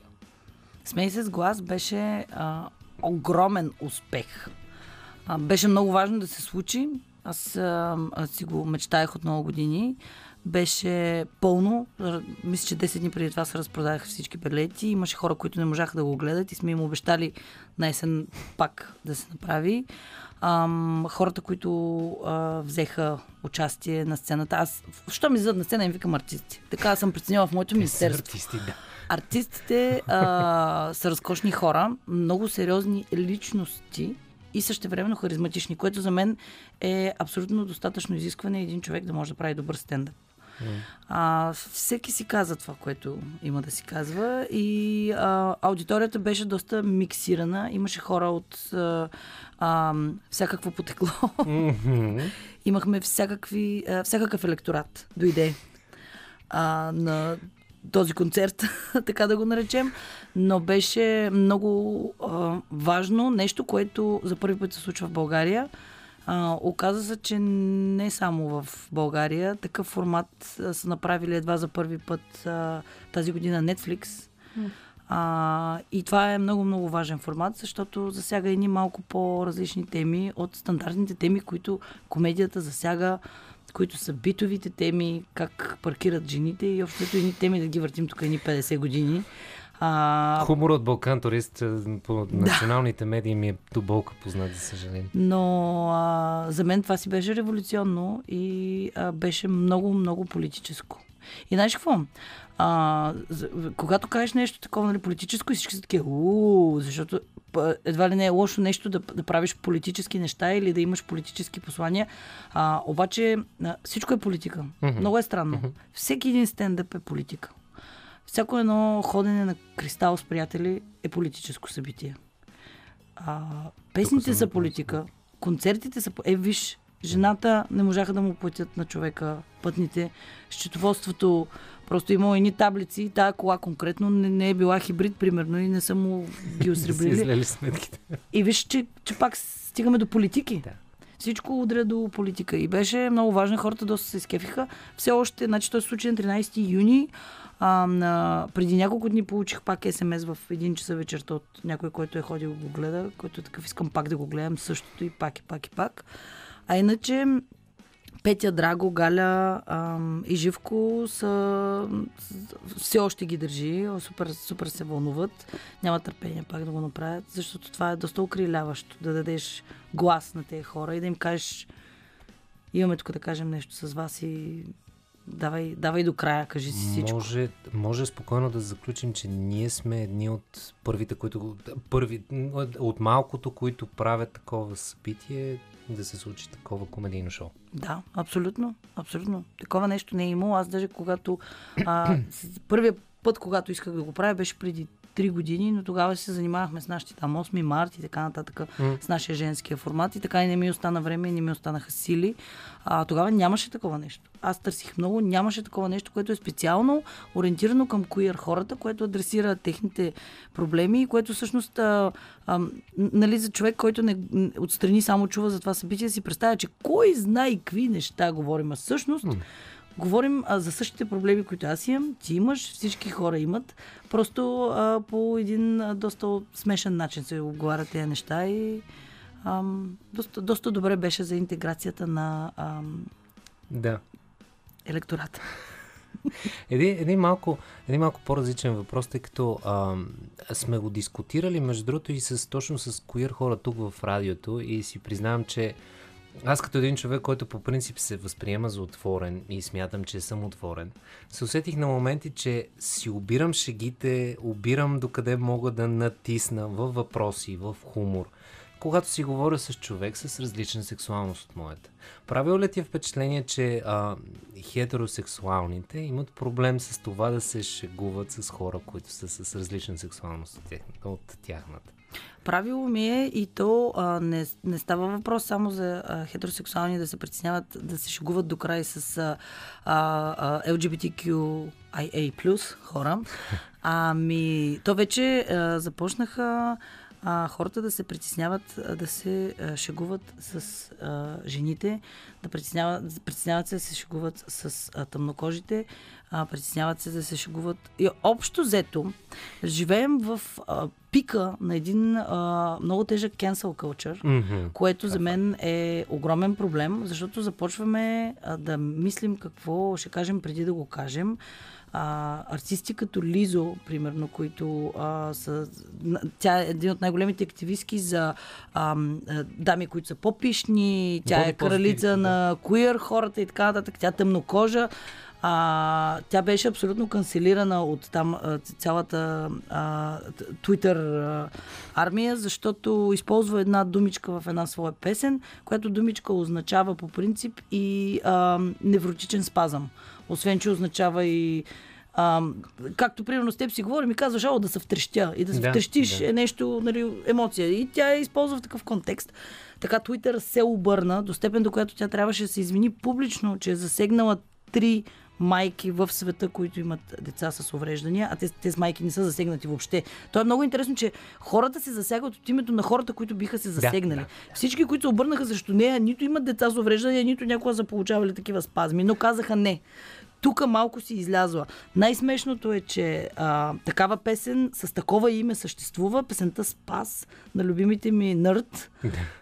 Смей с глас беше а, огромен успех. А, беше много важно да се случи. Аз, а, аз си го мечтаях от много години. Беше пълно. Мисля, че 10 дни преди това се разпродадаха всички билети. Имаше хора, които не можаха да го гледат и сме им обещали на есен пак да се направи. Ам, хората, които а, взеха участие на сцената. Аз, що ми зад на сцена, им викам артисти. Така съм преценила в моето министерство. Артисти, да. Артистите а, са разкошни хора, много сериозни личности и същевременно харизматични, което за мен е абсолютно достатъчно изискване един човек да може да прави добър стендъп. А, всеки си каза това, което има да си казва и а, аудиторията беше доста миксирана. Имаше хора от а, а, всякакво потекло. Имахме всякакви, а, всякакъв електорат. Дойде а, на този концерт, така да го наречем, но беше много а, важно нещо, което за първи път се случва в България. А, оказа се, че не само в България, такъв формат а, са направили едва за първи път а, тази година Netflix. А, и това е много-много важен формат, защото засяга едни малко по-различни теми от стандартните теми, които комедията засяга, които са битовите теми, как паркират жените и общо едни теми да ги въртим тук едни 50 години. А, Хумор от Балкан турист е, по националните медии ми е до болка познат, за съжаление. Но а, за мен това си беше революционно и а, беше много, много политическо. И знаеш какво? А, за, когато кажеш нещо такова нали, политическо, и всички са такива, защото едва ли не е лошо нещо да, да правиш политически неща или да имаш политически послания. А, обаче а, всичко е политика. Mm-hmm. Много е странно. Mm-hmm. Всеки един стендъп е политика. Всяко едно ходене на кристал с приятели е политическо събитие. А, песните са политика, концертите са... Е, виж, жената не можаха да му платят на човека пътните. Счетоводството просто имало едни таблици. Тая кола конкретно не, не е била хибрид, примерно, и не са му ги осребрили. излели сметките. И виж, че, че пак стигаме до политики. Да. Всичко удря до политика. И беше много важно. Хората доста се изкефиха. Все още, значи той се на 13 юни. А, на, преди няколко дни получих пак СМС в един часа вечерта от някой, който е ходил го гледа, който е такъв, искам пак да го гледам същото и пак и пак и пак. А иначе Петя, Драго, Галя ам, и Живко са, все още ги държи, супер, супер се вълнуват. Няма търпение пак да го направят, защото това е доста укриляващо, да дадеш глас на тези хора и да им кажеш имаме тук да кажем нещо с вас и давай, давай до края, кажи си всичко. Може, може спокойно да заключим, че ние сме едни от първите, които първи, от малкото, които правят такова събитие, да се случи такова комедийно шоу. Да, абсолютно, абсолютно. Такова нещо не е имало. Аз даже когато... А, първият път, когато исках да го правя, беше преди три години, но тогава се занимавахме с нашите там 8 март и така нататък, с нашия женския формат и така и не ми остана време, и не ми останаха сили. А, тогава нямаше такова нещо. Аз търсих много, нямаше такова нещо, което е специално ориентирано към queer хората, което адресира техните проблеми и което всъщност а, а, нали, за човек, който не отстрани само чува за това събитие, си представя, че кой знае какви неща говорим, а всъщност Говорим а, за същите проблеми, които аз имам, ти имаш, всички хора имат. Просто а, по един а, доста смешен начин се оговарят тези неща и ам, доста, доста добре беше за интеграцията на ам, Да. електората. един, един, малко, един малко по-различен въпрос, тъй като а, сме го дискутирали, между другото, и с, точно с коир хора тук в радиото и си признавам, че аз като един човек, който по принцип се възприема за отворен и смятам, че съм отворен, се усетих на моменти, че си обирам шегите, обирам докъде мога да натисна в въпроси, в хумор, когато си говоря с човек с различна сексуалност от моята. Правило ли ти е впечатление, че а, хетеросексуалните имат проблем с това да се шегуват с хора, които са с различна сексуалност от тяхната? Правило ми е и то а, не, не става въпрос само за а, хетеросексуални да се притесняват, да се шегуват до край с а, а, LGBTQIA+, хора. Ами, то вече а, започнаха а, хората да се притесняват, да се а, шегуват с а, жените, да притесняват, притесняват се да се шегуват с а, тъмнокожите, а, притесняват се да се шегуват. И общо взето, живеем в а, пика на един а, много тежък cancel culture, mm-hmm. което за мен е огромен проблем, защото започваме а, да мислим какво ще кажем преди да го кажем а, артисти като Лизо, примерно, които а, са... Тя е един от най-големите активистки за а, дами, които са по-пишни, тя е кралица да. на куир хората и така нататък, тя е тъмнокожа. А, тя беше абсолютно канцелирана от там цялата а, Twitter а, армия, защото използва една думичка в една своя песен, която думичка означава по принцип и а, невротичен спазъм. Освен, че означава и а, както примерно с теб си говорим и казваш, о, да се втрещя. И да се да, втрещиш да. е нещо, нали, емоция. И тя я използва в такъв контекст. Така Twitter се обърна до степен, до която тя трябваше да се извини публично, че е засегнала три майки в света, които имат деца с увреждания, а тези майки не са засегнати въобще. То е много интересно, че хората се засягат от името на хората, които биха се засегнали. Да, да. Всички, които се обърнаха срещу нея, нито имат деца с увреждания, нито някога са получавали такива спазми, но казаха не тук малко си излязла. Най-смешното е, че а, такава песен с такова име съществува. Песента Спас на любимите ми Нърд.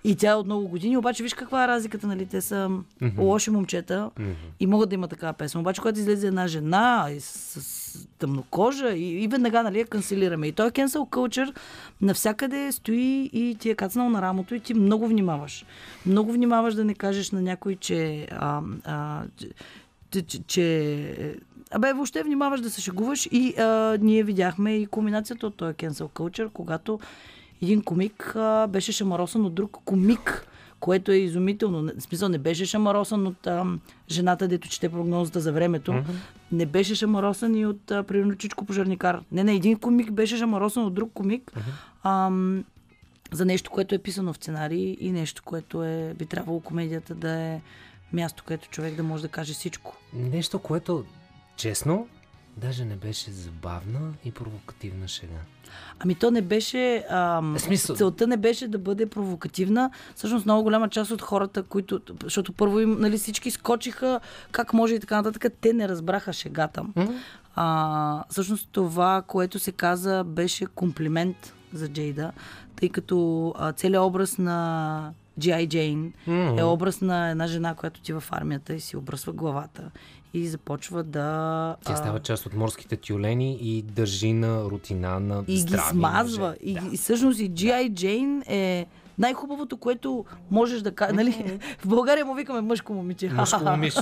и тя е от много години. Обаче виж каква е разликата, нали? Те са mm-hmm. лоши момчета mm-hmm. и могат да има такава песен. Обаче, когато излезе една жена и с, с тъмнокожа и, и веднага нали, я канцелираме. И той е cancel culture навсякъде стои и ти е кацнал на рамото и ти много внимаваш. Много внимаваш да не кажеш на някой, че а, а, че, че Абе, въобще внимаваш да се шегуваш и а, ние видяхме и комбинацията от този cancel culture, когато един комик а, беше шамаросан от друг комик, което е изумително. В смисъл не беше шамаросан от а, жената, дето чете прогнозата за времето. Mm-hmm. Не беше шамаросан и от, а, примерно, Чичко Пожарникар. Не, не, един комик беше шамаросан от друг комик. Mm-hmm. А, за нещо, което е писано в сценарий и нещо, което е, би трябвало комедията да е място, където човек да може да каже всичко. Нещо, което честно, даже не беше забавна и провокативна шега. Ами то не беше... Ам, Смисъл... Целта не беше да бъде провокативна. Всъщност много голяма част от хората, които... Защото първо им, нали, всички скочиха как може и така нататък. Те не разбраха шегата. Mm-hmm. А, всъщност това, което се каза, беше комплимент за Джейда, тъй като а, целият образ на G.I. Jane mm-hmm. е образ на една жена, която ти в армията и си обръсва главата и започва да... Тя става част от морските тюлени и държи на рутина на И ги смазва. И, да. и всъщност и G.I. Jane е най-хубавото, което можеш да кажеш. Нали? В България му викаме мъжко момиче. Мъжко момиче.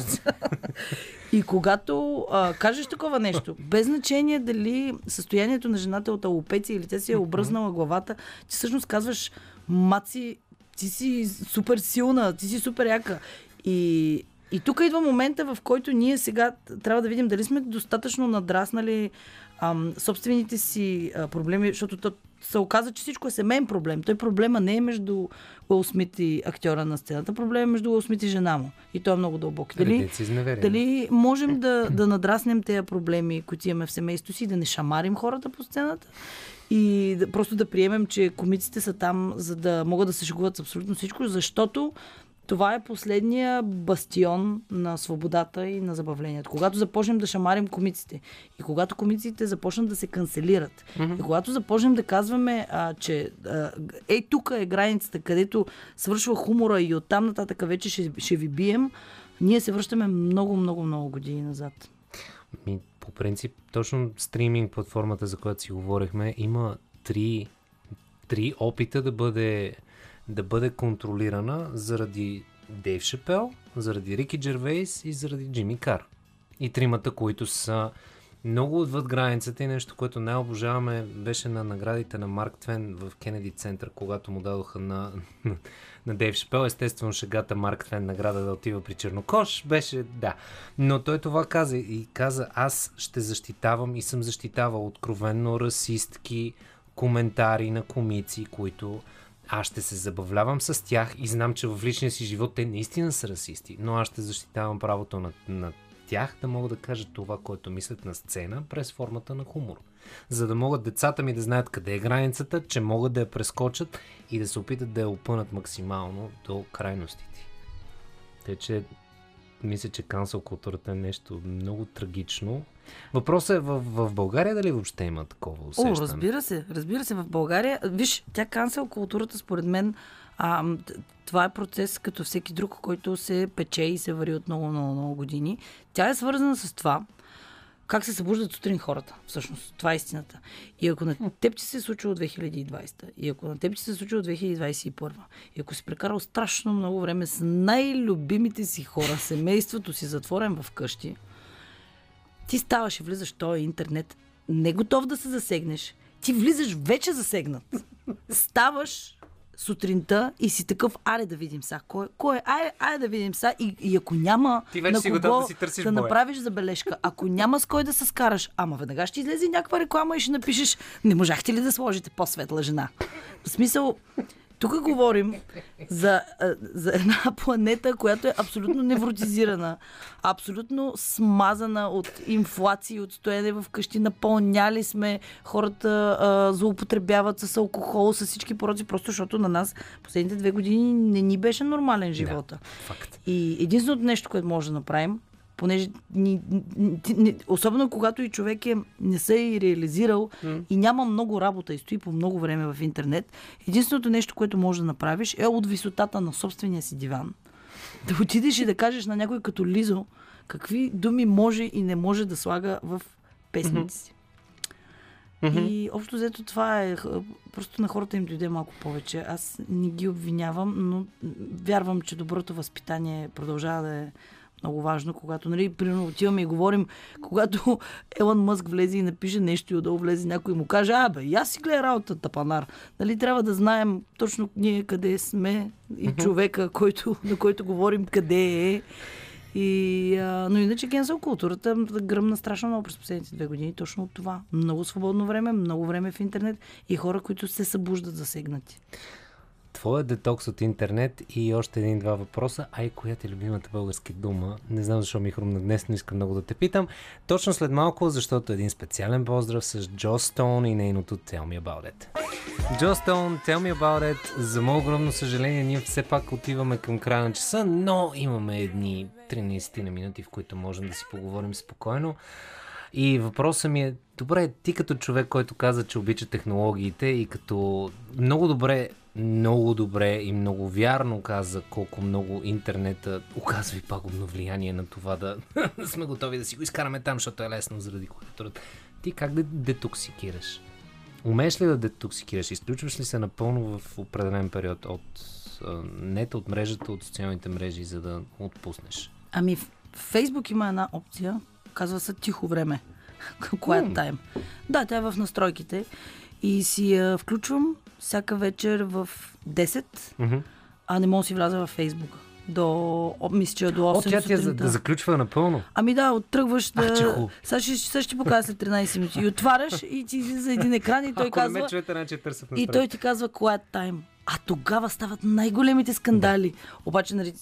и когато а, кажеш такова нещо, без значение дали състоянието на жената е от алопеция или тя си е обръзнала главата, ти всъщност казваш, маци, ти си супер силна, ти си супер яка. И, и тук идва момента, в който ние сега трябва да видим дали сме достатъчно надраснали ам, собствените си а, проблеми, защото то, се оказа, че всичко е семейен проблем. Той проблема не е между Уил Смит и актьора на сцената, проблема е между Уил Смит и жена му. И той е много дълбок. Дали, дали можем да, да надраснем тези проблеми, които имаме в семейството си, да не шамарим хората по сцената и да, просто да приемем, че комиците са там, за да могат да се шегуват с абсолютно всичко, защото това е последния бастион на свободата и на забавлението. Когато започнем да шамарим комиците и когато комиците започнат да се канцелират mm-hmm. и когато започнем да казваме, а, че а, е тук е границата, където свършва хумора и оттам нататък вече ще, ще ви бием, ние се връщаме много, много, много години назад. Ми, по принцип, точно стриминг платформата, за която си говорихме, има три, три опита да бъде, да бъде контролирана заради Дейв Шапел, заради Рики Джервейс и заради Джимми Кар. И тримата, които са много отвъд границата и нещо, което най-обожаваме беше на наградите на Марк Твен в Кенеди Център, когато му дадоха на, на Дейв Шапел. Естествено, шегата Марк Твен награда да отива при Чернокош беше, да. Но той това каза и каза, аз ще защитавам и съм защитавал откровенно расистки коментари на комици, които аз ще се забавлявам с тях и знам, че в личния си живот те наистина са расисти, но аз ще защитавам правото на, на тях да могат да кажат това, което мислят на сцена през формата на хумор. За да могат децата ми да знаят къде е границата, че могат да я прескочат и да се опитат да я опънат максимално до крайностите. Те, че мисля, че кансел културата е нещо много трагично. Въпросът е в, в България дали въобще има такова усещане? О, разбира се, разбира се, в България. Виж, тя кансел културата според мен а, това е процес като всеки друг, който се пече и се вари от много, много, много години. Тя е свързана с това, как се събуждат сутрин хората. Всъщност, това е истината. И ако на теб ти се е случило 2020, и ако на теб ти се е случило 2021, и ако си прекарал страшно много време с най-любимите си хора, семейството си затворен в къщи, ти ставаш и влизаш в този интернет, не готов да се засегнеш. Ти влизаш вече засегнат. Ставаш сутринта и си такъв, аре да видим са. Кой, кой е? Айде, айде да видим са. И, и ако няма Ти вече на си кого да си търсиш да боя. направиш забележка, ако няма с кой да се скараш, ама веднага ще излезе някаква реклама и ще напишеш, не можахте ли да сложите по-светла жена? В смисъл, тук говорим за, за една планета, която е абсолютно невротизирана, абсолютно смазана от инфлации, от стоене в къщи, напълняли сме, хората а, злоупотребяват с алкохол, с всички пороци, просто защото на нас последните две години не ни беше нормален живота. Факт. И единственото нещо, което може да направим, понеже ни, ни, ни, особено когато и човек е, не се е и реализирал mm. и няма много работа и стои по много време в интернет, единственото нещо, което може да направиш е от висотата на собствения си диван. Да отидеш и да кажеш на някой като Лизо какви думи може и не може да слага в песните си. Mm-hmm. И общо взето това е. Просто на хората им дойде малко повече. Аз не ги обвинявам, но вярвам, че доброто възпитание продължава да е много важно, когато, нали, примерно отиваме и говорим, когато Елън Мъск влезе и напише нещо и отдолу влезе някой и му каже, а бе, аз си гледа работата, панар. Нали, трябва да знаем точно ние къде сме и човека, който, на който говорим къде е. И, а, но иначе кенсел културата гръмна страшно много през последните две години. Точно от това. Много свободно време, много време в интернет и хора, които се събуждат засегнати. Твоя детокс от интернет и още един-два въпроса. Ай, коя ти е любимата българска дума? Не знам защо ми хрумна днес, но искам много да те питам. Точно след малко, защото един специален поздрав с Джо Стоун и нейното Tell Me About It. Джо Стоун, Tell Me About It. За мое огромно съжаление, ние все пак отиваме към края на часа, но имаме едни 13 на минути, в които можем да си поговорим спокойно. И въпросът ми е, добре, ти като човек, който каза, че обича технологиите и като много добре, много добре и много вярно каза колко много интернета оказва и пагубно влияние на това да сме готови да си го изкараме там, защото е лесно заради културата. Ти как да детоксикираш? Умееш ли да детоксикираш? Изключваш ли се напълно в определен период от нета, от мрежата, от социалните мрежи, за да отпуснеш? Ами в Фейсбук има една опция, казва се тихо време. Quiet time. Да, тя е в настройките. И си я включвам всяка вечер в 10, Мгм. а не мога да си вляза във Фейсбук. До, мисля, че е до 8 О, тя ти е за, да заключва напълно. Ами да, оттръгваш да... Че хубаво. Сега ще, сега ще ти покажа след 13 минути. И отваряш и ти излиза един екран и той Ако не казва... ме чуете, значи търсят И той ти казва quiet time. А тогава стават най-големите скандали. Обаче, нали,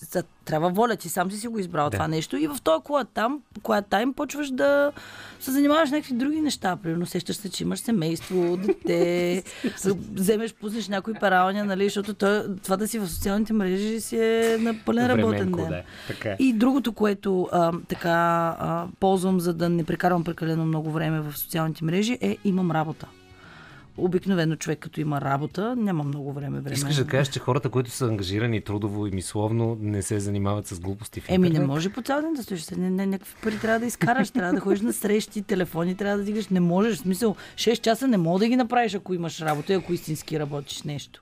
трябва воля, ти сам си си го избрал Да. това нещо. И в този quiet time, quiet time почваш да се занимаваш с някакви други неща. Примерно, сещаш се, че имаш семейство, дете, вземеш, пуснеш някои пералня, нали, защото той, това да си в социалните мрежи си е на пълен работен ден. да. Така е. И другото, което а, така а, ползвам, за да не прекарвам прекалено много време в социалните мрежи, е имам работа. Обикновено човек като има работа, няма много време време. Искаш да кажеш, че хората, които са ангажирани трудово и мисловно, не се занимават с глупости в Еми, интернет? не може по цял ден да стоиш. Не, не, някакви пари трябва да изкараш, трябва да ходиш на срещи, телефони трябва да дигаш. Не можеш. В смисъл, 6 часа не мога да ги направиш, ако имаш работа и ако истински работиш нещо.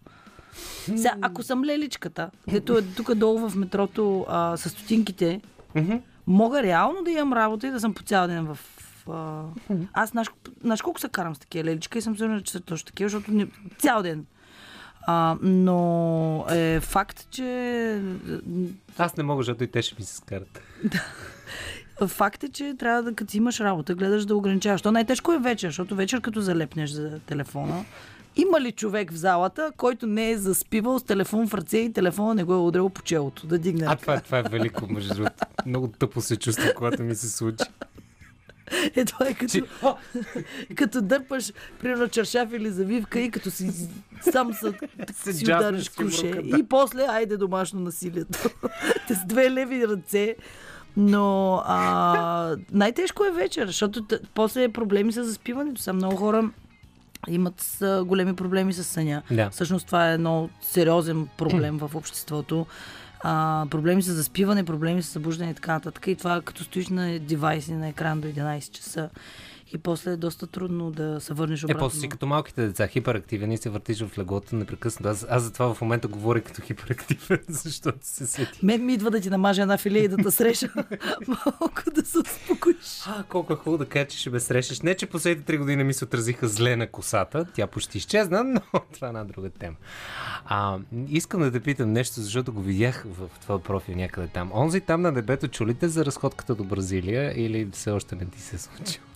Сега, ако съм леличката, дето е тук долу в метрото а, с стотинките, мога реално да имам работа и да съм по цял ден в... А... Аз знаеш, знаеш колко се карам с такива леличка и съм сигурна, че са точно такива, защото не... цял ден. А, но е факт, че Аз не мога, защото и те ще ми се скарат. Факт е, че трябва да, като имаш работа, гледаш да ограничаваш. То най-тежко е вечер, защото вечер като залепнеш за телефона, има ли човек в залата, който не е заспивал с телефон в ръце и телефона не го е удрял по челото, да дигне А това, това е велико, между другото. Много тъпо се чувства, когато ми се случи. Е, това е като, като дърпаш, примерно, чаршаф или завивка и като си сам са, си удариш си брука, да. И после, айде домашно насилието. Те с две леви ръце. Но а, най-тежко е вечер, защото после проблеми с заспиването. Са много хора имат големи проблеми с съня. Да. Всъщност това е едно сериозен проблем в обществото. А, проблеми с заспиване, проблеми с събуждане и така нататък. И това като стоиш на девайс и на екран до 11 часа. И после е доста трудно да се върнеш Е, обратно. после си като малките деца, хиперактивен и се въртиш в леглото непрекъснато. Аз, аз затова в момента говоря като хиперактивен, защото се сети. Мен ми идва да ти намажа една филия и да те среша. Малко да се успокоиш. А, колко е хубаво да кажа, че ще ме срещаш. Не, че последните три години ми се отразиха зле на косата. Тя почти изчезна, но това е една друга тема. А, искам да те питам нещо, защото го видях в твоя профил някъде там. Онзи там на небето чулите за разходката до Бразилия или все още не ти се е случило?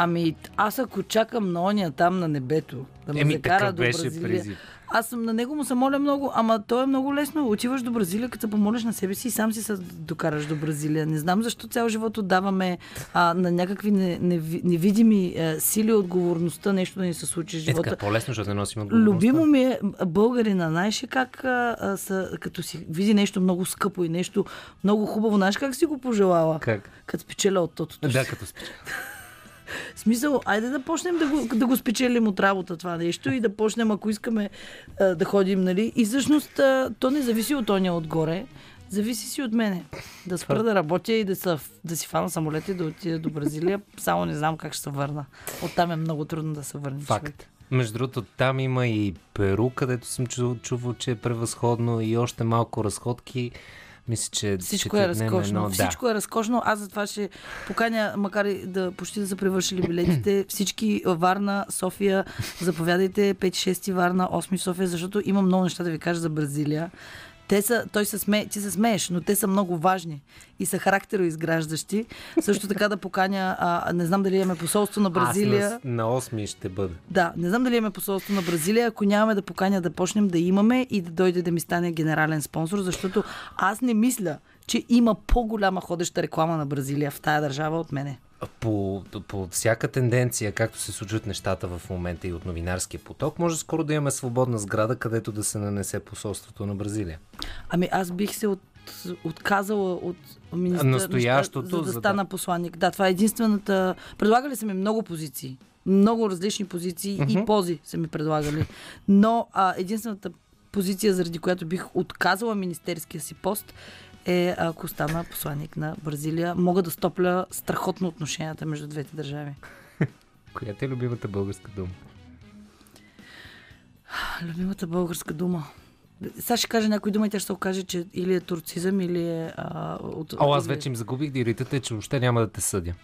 Ами, аз ако чакам на ония там на небето, да ме Еми, закара до беше Бразилия. призив. Аз съм на него му се моля много, ама то е много лесно. Отиваш до Бразилия, като се помолиш на себе си и сам си се докараш до Бразилия. Не знам защо цял живот отдаваме а, на някакви не, неви- невидими а, сили отговорността нещо да ни се случи в Е, живота. така, по-лесно, защото не носим отговорността. Любимо ми е българина. Знаеш как, а, а, са, като си види нещо много скъпо и нещо много хубаво, знаеш как си го пожелала? Как? Като спечеля от тотото. Да, като спича. В смисъл, айде да почнем да го, да го спечелим от работа това нещо и да почнем, ако искаме да ходим, нали? И всъщност то не зависи от оня отгоре, зависи си от мене. Да спра да работя и да, са, да си фана самолет и да отида до Бразилия. Само не знам как ще се върна. Оттам е много трудно да се върне човек. Факт. Между другото, там има и Перу, където съм чувал, чувал че е превъзходно и още малко разходки. Мисля, че Всичко е разкошно. едно- Всичко е разкошно. Аз затова ще поканя, макар и да почти да са превършили билетите, всички Варна, София, заповядайте 5-6 Варна, 8 в София, защото има много неща да ви кажа за Бразилия. Те са, той се смее, ти се смееш, но те са много важни и са характероизграждащи. Също така да поканя, а, не знам дали имаме посолство на Бразилия. Аз на, на 8 ще бъда. Да, не знам дали имаме посолство на Бразилия. Ако нямаме да поканя да почнем да имаме и да дойде да ми стане генерален спонсор, защото аз не мисля, че има по-голяма ходеща реклама на Бразилия в тая държава от мене. По, по всяка тенденция, както се случват нещата в момента и от новинарския поток, може скоро да имаме свободна сграда, където да се нанесе посолството на Бразилия. Ами аз бих се от, отказала от министър, Настоящото, за да за да- посланник. Да, това е единствената... Предлагали са ми много позиции. Много различни позиции и пози са ми предлагали. Но а, единствената позиция, заради която бих отказала министерския си пост, е ако стана посланник на Бразилия. Мога да стопля страхотно отношенията между двете държави. Коя ти е любимата българска дума? Любимата българска дума. Сега ще кажа някой дума и тя ще окаже, че или е турцизъм, или е... А, от, О, аз вече им загубих диритата, че въобще няма да те съдя.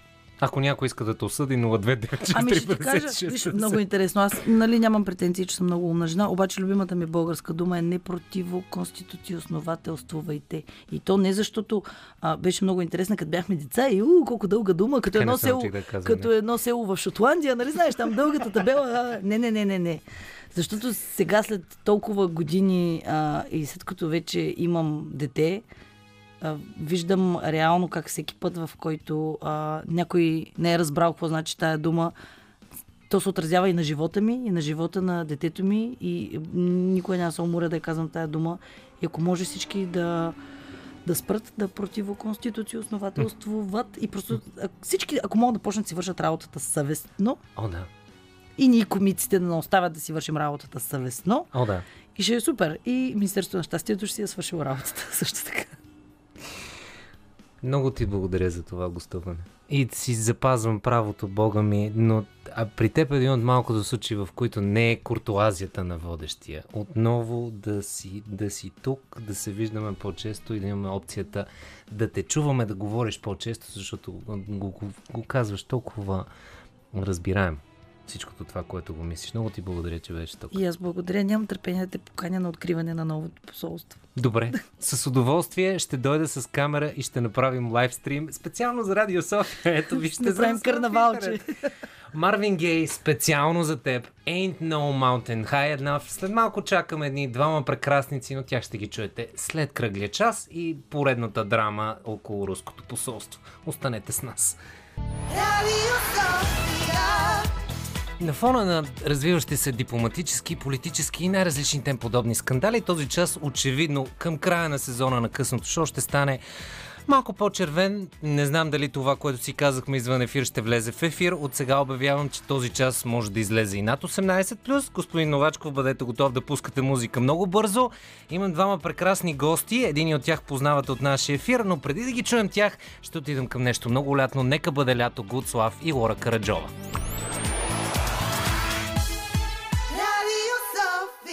Ако някой иска да те осъди, 0294 Ами ще ти кажа, виж, много интересно. Аз нали нямам претенции, че съм много умна жена, обаче любимата ми българска дума е не противо конституция основателствувайте. И то не защото а, беше много интересна, като бяхме деца и у, колко дълга дума, като Така едно село, да казвам, като едно село в Шотландия, нали знаеш, там дългата табела. А, не, не, не, не, не. Защото сега след толкова години а, и след като вече имам дете, а, виждам реално как всеки път, в който а, някой не е разбрал какво значи тая дума, то се отразява и на живота ми, и на живота на детето ми и никой няма се уморя да я казвам тая дума. И ако може всички да, да спрат да противоконституция основателствуват и просто всички, ако могат да почнат да си вършат работата съвестно, О, да. и ние комиците да не оставят да си вършим работата съвестно. О, да. И ще е супер. И Министерството на щастието ще си е свършило работата също така. Много ти благодаря за това гостуване. И си запазвам правото, Бога ми, но а при теб е един от малкото случаи, в които не е куртуазията на водещия. Отново да си, да си тук, да се виждаме по-често и да имаме опцията да те чуваме да говориш по-често, защото го, го, го, казваш толкова разбираем всичкото това, което го мислиш. Много ти благодаря, че беше тук. И аз благодаря. Нямам търпение да те поканя на откриване на новото посолство. Добре, с удоволствие ще дойда с камера и ще направим лайвстрим специално за Радио София. Ето вижте. Ще направим карнавалче. Марвин Гей, специално за теб. Ain't No Mountain High една. След малко чакаме едни двама прекрасници, но тях ще ги чуете след кръглия час и поредната драма около руското посолство. Останете с нас. Radio Sofia. На фона на развиващи се дипломатически, политически и най-различни тем подобни скандали, този час очевидно към края на сезона на късното шоу ще стане малко по-червен. Не знам дали това, което си казахме извън ефир, ще влезе в ефир. От сега обявявам, че този час може да излезе и над 18+. Господин Новачков, бъдете готов да пускате музика много бързо. Имам двама прекрасни гости. Един от тях познавате от нашия ефир, но преди да ги чуем тях, ще отидем към нещо много лятно. Нека бъде лято Гудслав и Лора Караджова.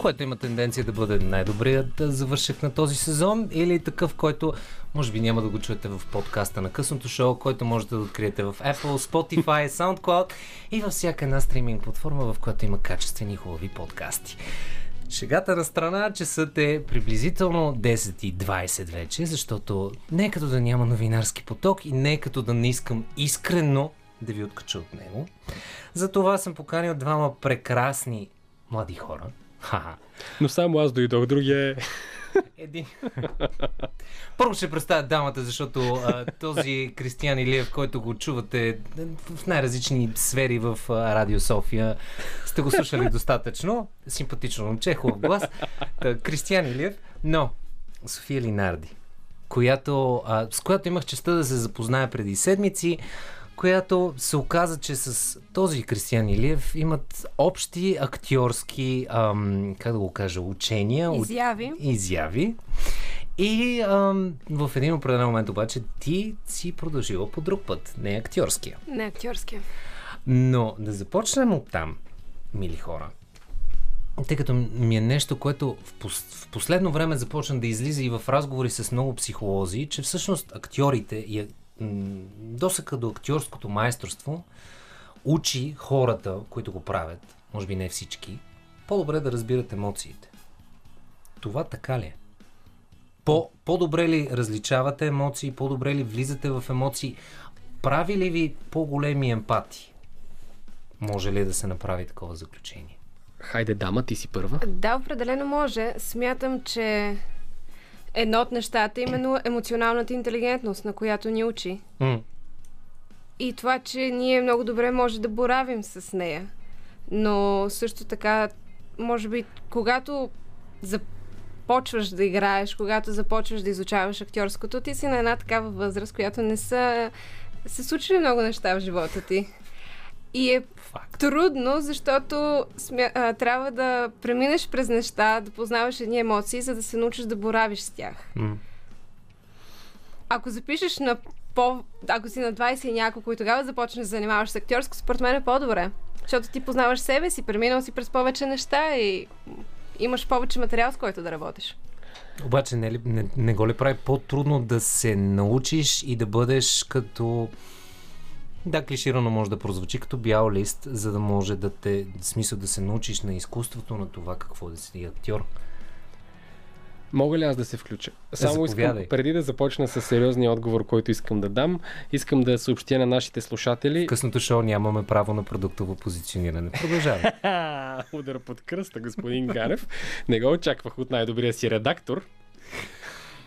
Което има тенденция да бъде най-добрият завършек на този сезон или такъв, който може би няма да го чуете в подкаста на късното шоу, който можете да откриете в Apple, Spotify, SoundCloud и във всяка една стриминг платформа, в която има качествени и хубави подкасти. Шегата на страна, часът е приблизително 10.20 вече, защото не е като да няма новинарски поток и не е като да не искам искрено да ви откача от него. Затова съм поканил двама прекрасни млади хора. Ха-ха. Но само аз дойдох, другия е... Един. Първо ще представя дамата, защото а, този Кристиян Илиев, който го чувате в най-различни сфери в а, Радио София, сте го слушали достатъчно. Симпатично момче, хубав глас. Та, Кристиян Илиев, но София Линарди, която, а, с която имах честа да се запозная преди седмици, която се оказа, че с този Кристиян Илиев имат общи актьорски, ам, как да го кажа, учения, уч- Изяви. изяви. И ам, в един определен момент обаче ти си продължила по друг път, не актьорския. Не актьорския. Но да започнем от там, мили хора. Тъй като ми е нещо, което в, пос- в последно време започна да излиза и в разговори с много психолози, че всъщност актьорите и досъка до актьорското майсторство учи хората, които го правят, може би не всички, по-добре да разбират емоциите. Това така ли е? По, по-добре ли различавате емоции, по-добре ли влизате в емоции? Прави ли ви по-големи емпати? Може ли да се направи такова заключение? Хайде, дама, ти си първа. Да, определено може. Смятам, че едно от нещата е именно емоционалната интелигентност, на която ни учи. М. И това, че ние много добре може да боравим с нея. Но също така, може би, когато започваш да играеш, когато започваш да изучаваш актьорското, ти си на една такава възраст, която не са се случили много неща в живота ти. И е Факт. трудно, защото смя... а, трябва да преминеш през неща, да познаваш едни емоции, за да се научиш да боравиш с тях. М. Ако запишеш на по... Ако си на 20 и няколко и тогава започнеш да занимаваш с актьорско, според мен е по-добре. Защото ти познаваш себе си, преминал си през повече неща и имаш повече материал, с който да работиш. Обаче не, ли, не, не го ли прави по-трудно да се научиш и да бъдеш като... Да, клиширано може да прозвучи като бял лист, за да може да те, в смисъл да се научиш на изкуството на това какво да си актьор. Мога ли аз да се включа? Само искам, преди да започна с сериозния отговор, който искам да дам, искам да съобщя на нашите слушатели. В късното шоу нямаме право на продуктово позициониране. Продължавай. Удар под кръста, господин Ганев. Не го очаквах от най-добрия си редактор.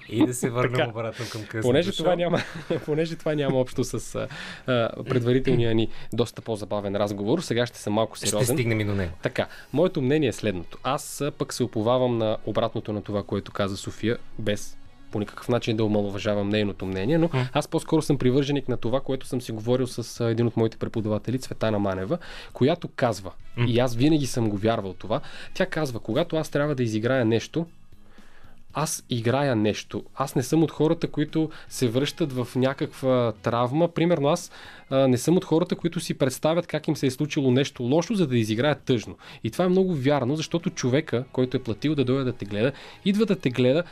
И да се върнем Така. обратно към късното Понеже шоу. това, няма, понеже това няма общо с а, предварителния ни доста по-забавен разговор, сега ще съм малко Ще сериозен. стигнем и до него. Така, моето мнение е следното. Аз пък се оповавам на обратното на това, което каза София, без по никакъв начин да омалуважавам нейното мнение, но аз по-скоро съм привърженик на това, което съм си говорил с един от моите преподаватели, Цветана Манева, която казва, и аз винаги съм го вярвал това, тя казва, когато аз трябва да изиграя нещо, аз играя нещо. Аз не съм от хората, които се връщат в някаква травма. Примерно аз а, не съм от хората, които си представят как им се е случило нещо лошо, за да изиграят тъжно. И това е много вярно, защото човека, който е платил да дойде да те гледа, идва да те гледа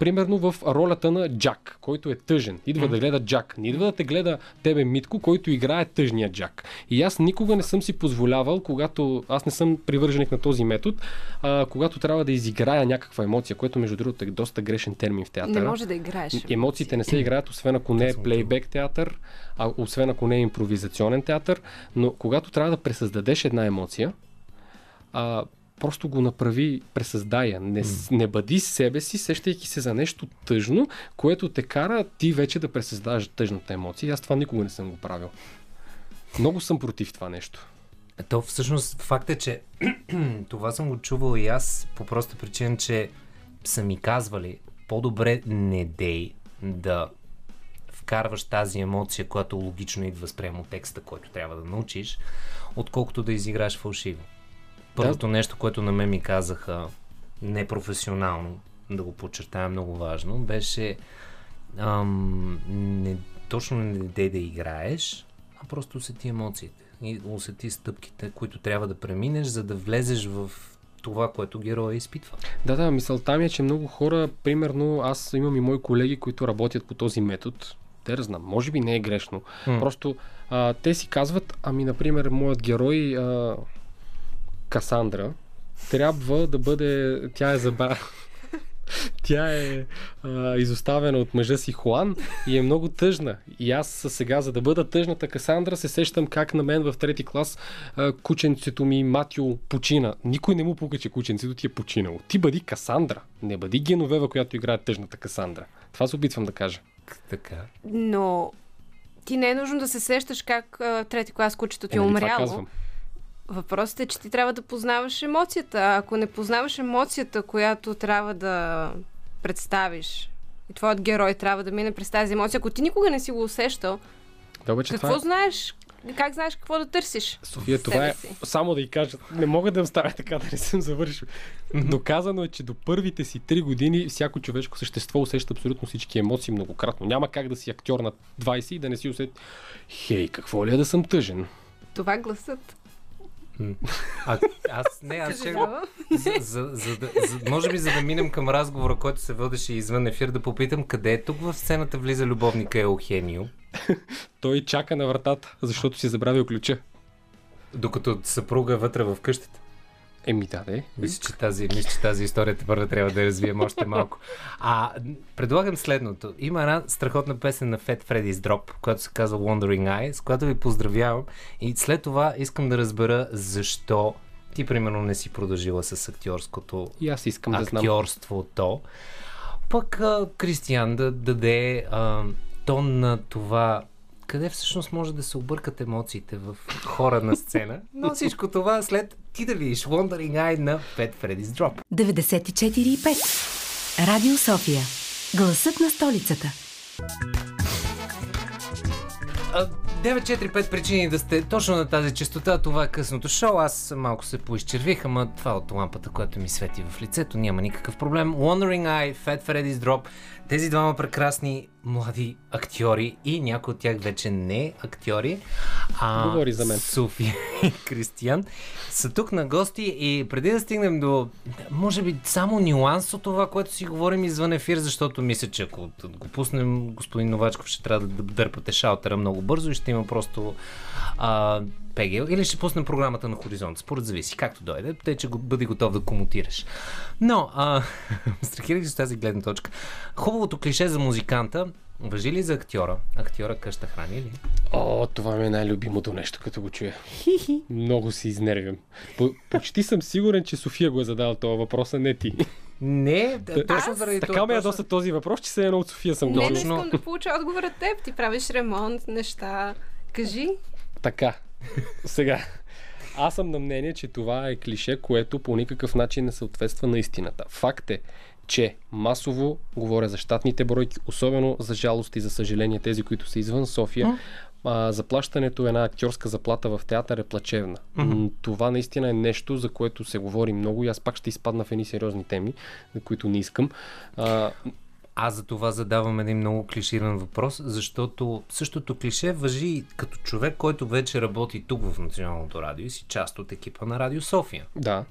примерно в ролята на Джак, който е тъжен. Идва да гледа Джак. Не идва да те гледа тебе Митко, който играе тъжния Джак. И аз никога не съм си позволявал, когато аз не съм привърженик на този метод, а, когато трябва да изиграя някаква емоция, което между другото е доста грешен термин в театъра. Не може да играеш. Емоциите не се играят, освен ако не е плейбек театър, а освен ако не е импровизационен театър, но когато трябва да пресъздадеш една емоция, а, просто го направи, пресъздая. Не, не бъди себе си, сещайки се за нещо тъжно, което те кара ти вече да пресъздаваш тъжната емоция. Аз това никога не съм го правил. Много съм против това нещо. То всъщност факт е, че това съм го чувал и аз по проста причина, че са ми казвали по-добре не дей да вкарваш тази емоция, която логично идва спрямо текста, който трябва да научиш, отколкото да изиграеш фалшиво. Първото нещо, което на мен ми казаха непрофесионално, да го подчертая много важно, беше ам, не, точно не дей да играеш, а просто усети емоциите и усети стъпките, които трябва да преминеш, за да влезеш в това, което героя изпитва. Да, да, мисълта ми е, че много хора, примерно, аз имам и мои колеги, които работят по този метод. Те да знам, може би не е грешно. М. Просто а, те си казват, ами, например, моят герой а, Касандра трябва да бъде, тя е заба... Тя е а, изоставена от мъжа си Хуан и е много тъжна. И аз сега, за да бъда тъжната Касандра, се сещам как на мен в трети клас а, кученцето ми Матио почина. Никой не му пука, че кученцето ти е починало. Ти бъди Касандра. Не бъди Геновева, която играе тъжната Касандра. Това се опитвам да кажа. Така. Но ти не е нужно да се сещаш как а, трети клас кучето ти е, това умряло. Въпросът е, че ти трябва да познаваш емоцията. А ако не познаваш емоцията, която трябва да представиш, и твоят герой трябва да мине през тази емоция, ако ти никога не си го усещал, Да, обаче какво това е... знаеш? Как знаеш какво да търсиш? София, това е, си? само да й кажа, не мога да оставя така да не съм завършил. Доказано е, че до първите си три години всяко човешко същество усеща абсолютно всички емоции многократно. Няма как да си актьор на 20 и да не си усети. Хей, какво ли е да съм тъжен? Това е гласът. А, аз не, аз ще... Съжалявам. За, за, за, да, за, може би за да минем към разговора, който се водеше извън ефир, да попитам къде е тук в сцената влиза любовника Елхенио, Той чака на вратата, защото си забравил ключа. докато съпруга е вътре в къщата. Еми да, де. Мисля, че тази, мисля, че тази история те първо трябва да я развием още малко. А, предлагам следното. Има една страхотна песен на Fat Freddy's Drop, която се казва Wandering Eye, с която ви поздравявам. И след това искам да разбера защо ти, примерно, не си продължила с актьорското И аз искам да знам. актьорството. Пък а, Кристиян да даде а, тон на това къде всъщност може да се объркат емоциите в хора на сцена. Но всичко това след ти да видиш Wandering Eye на Fat Freddy's Drop. 94,5. Радио София. Гласът на столицата. А, 945 причини да сте точно на тази частота. Това е късното шоу. Аз малко се поизчервих, ама това от лампата, която ми свети в лицето. Няма никакъв проблем. Wandering Eye, Fat Freddy's Drop. Тези двама прекрасни млади актьори и някои от тях вече не актьори. А, Говори за мен. София и Кристиян са тук на гости и преди да стигнем до, може би, само нюанс от това, което си говорим извън ефир, защото мисля, че ако го пуснем, господин Новачков ще трябва да дърпате шалтера много бързо и ще има просто а, пегел или ще пуснем програмата на Хоризонт. Според зависи, както дойде, тъй че бъди готов да комутираш. Но, а, страхирах се с тази гледна точка. Хубавото клише за музиканта Въжи ли за актьора? Актьора къща храни ли? О, това ми е най-любимото нещо, като го чуя. Много се изнервям. По- почти съм сигурен, че София го е задала това въпрос, а не ти. Не, да, точно заради Така това. ме точно- ядоса този въпрос, че се едно от София съм Не, не. Точно. искам да получа отговор от теб. Ти правиш ремонт, неща. Кажи. Така. Сега. Аз съм на мнение, че това е клише, което по никакъв начин не съответства на истината. Факт е, че масово говоря за щатните бройки, особено за жалост и за съжаление тези, които са извън София. А, заплащането една актьорска заплата в театър е плачевна. М, Това наистина е нещо, за което се говори много и аз пак ще изпадна в едни сериозни теми, за които не искам. А, Аз за това задавам един много клиширан въпрос, защото същото клише въжи и като човек, който вече работи тук в Националното радио и си част от екипа на Радио София. да,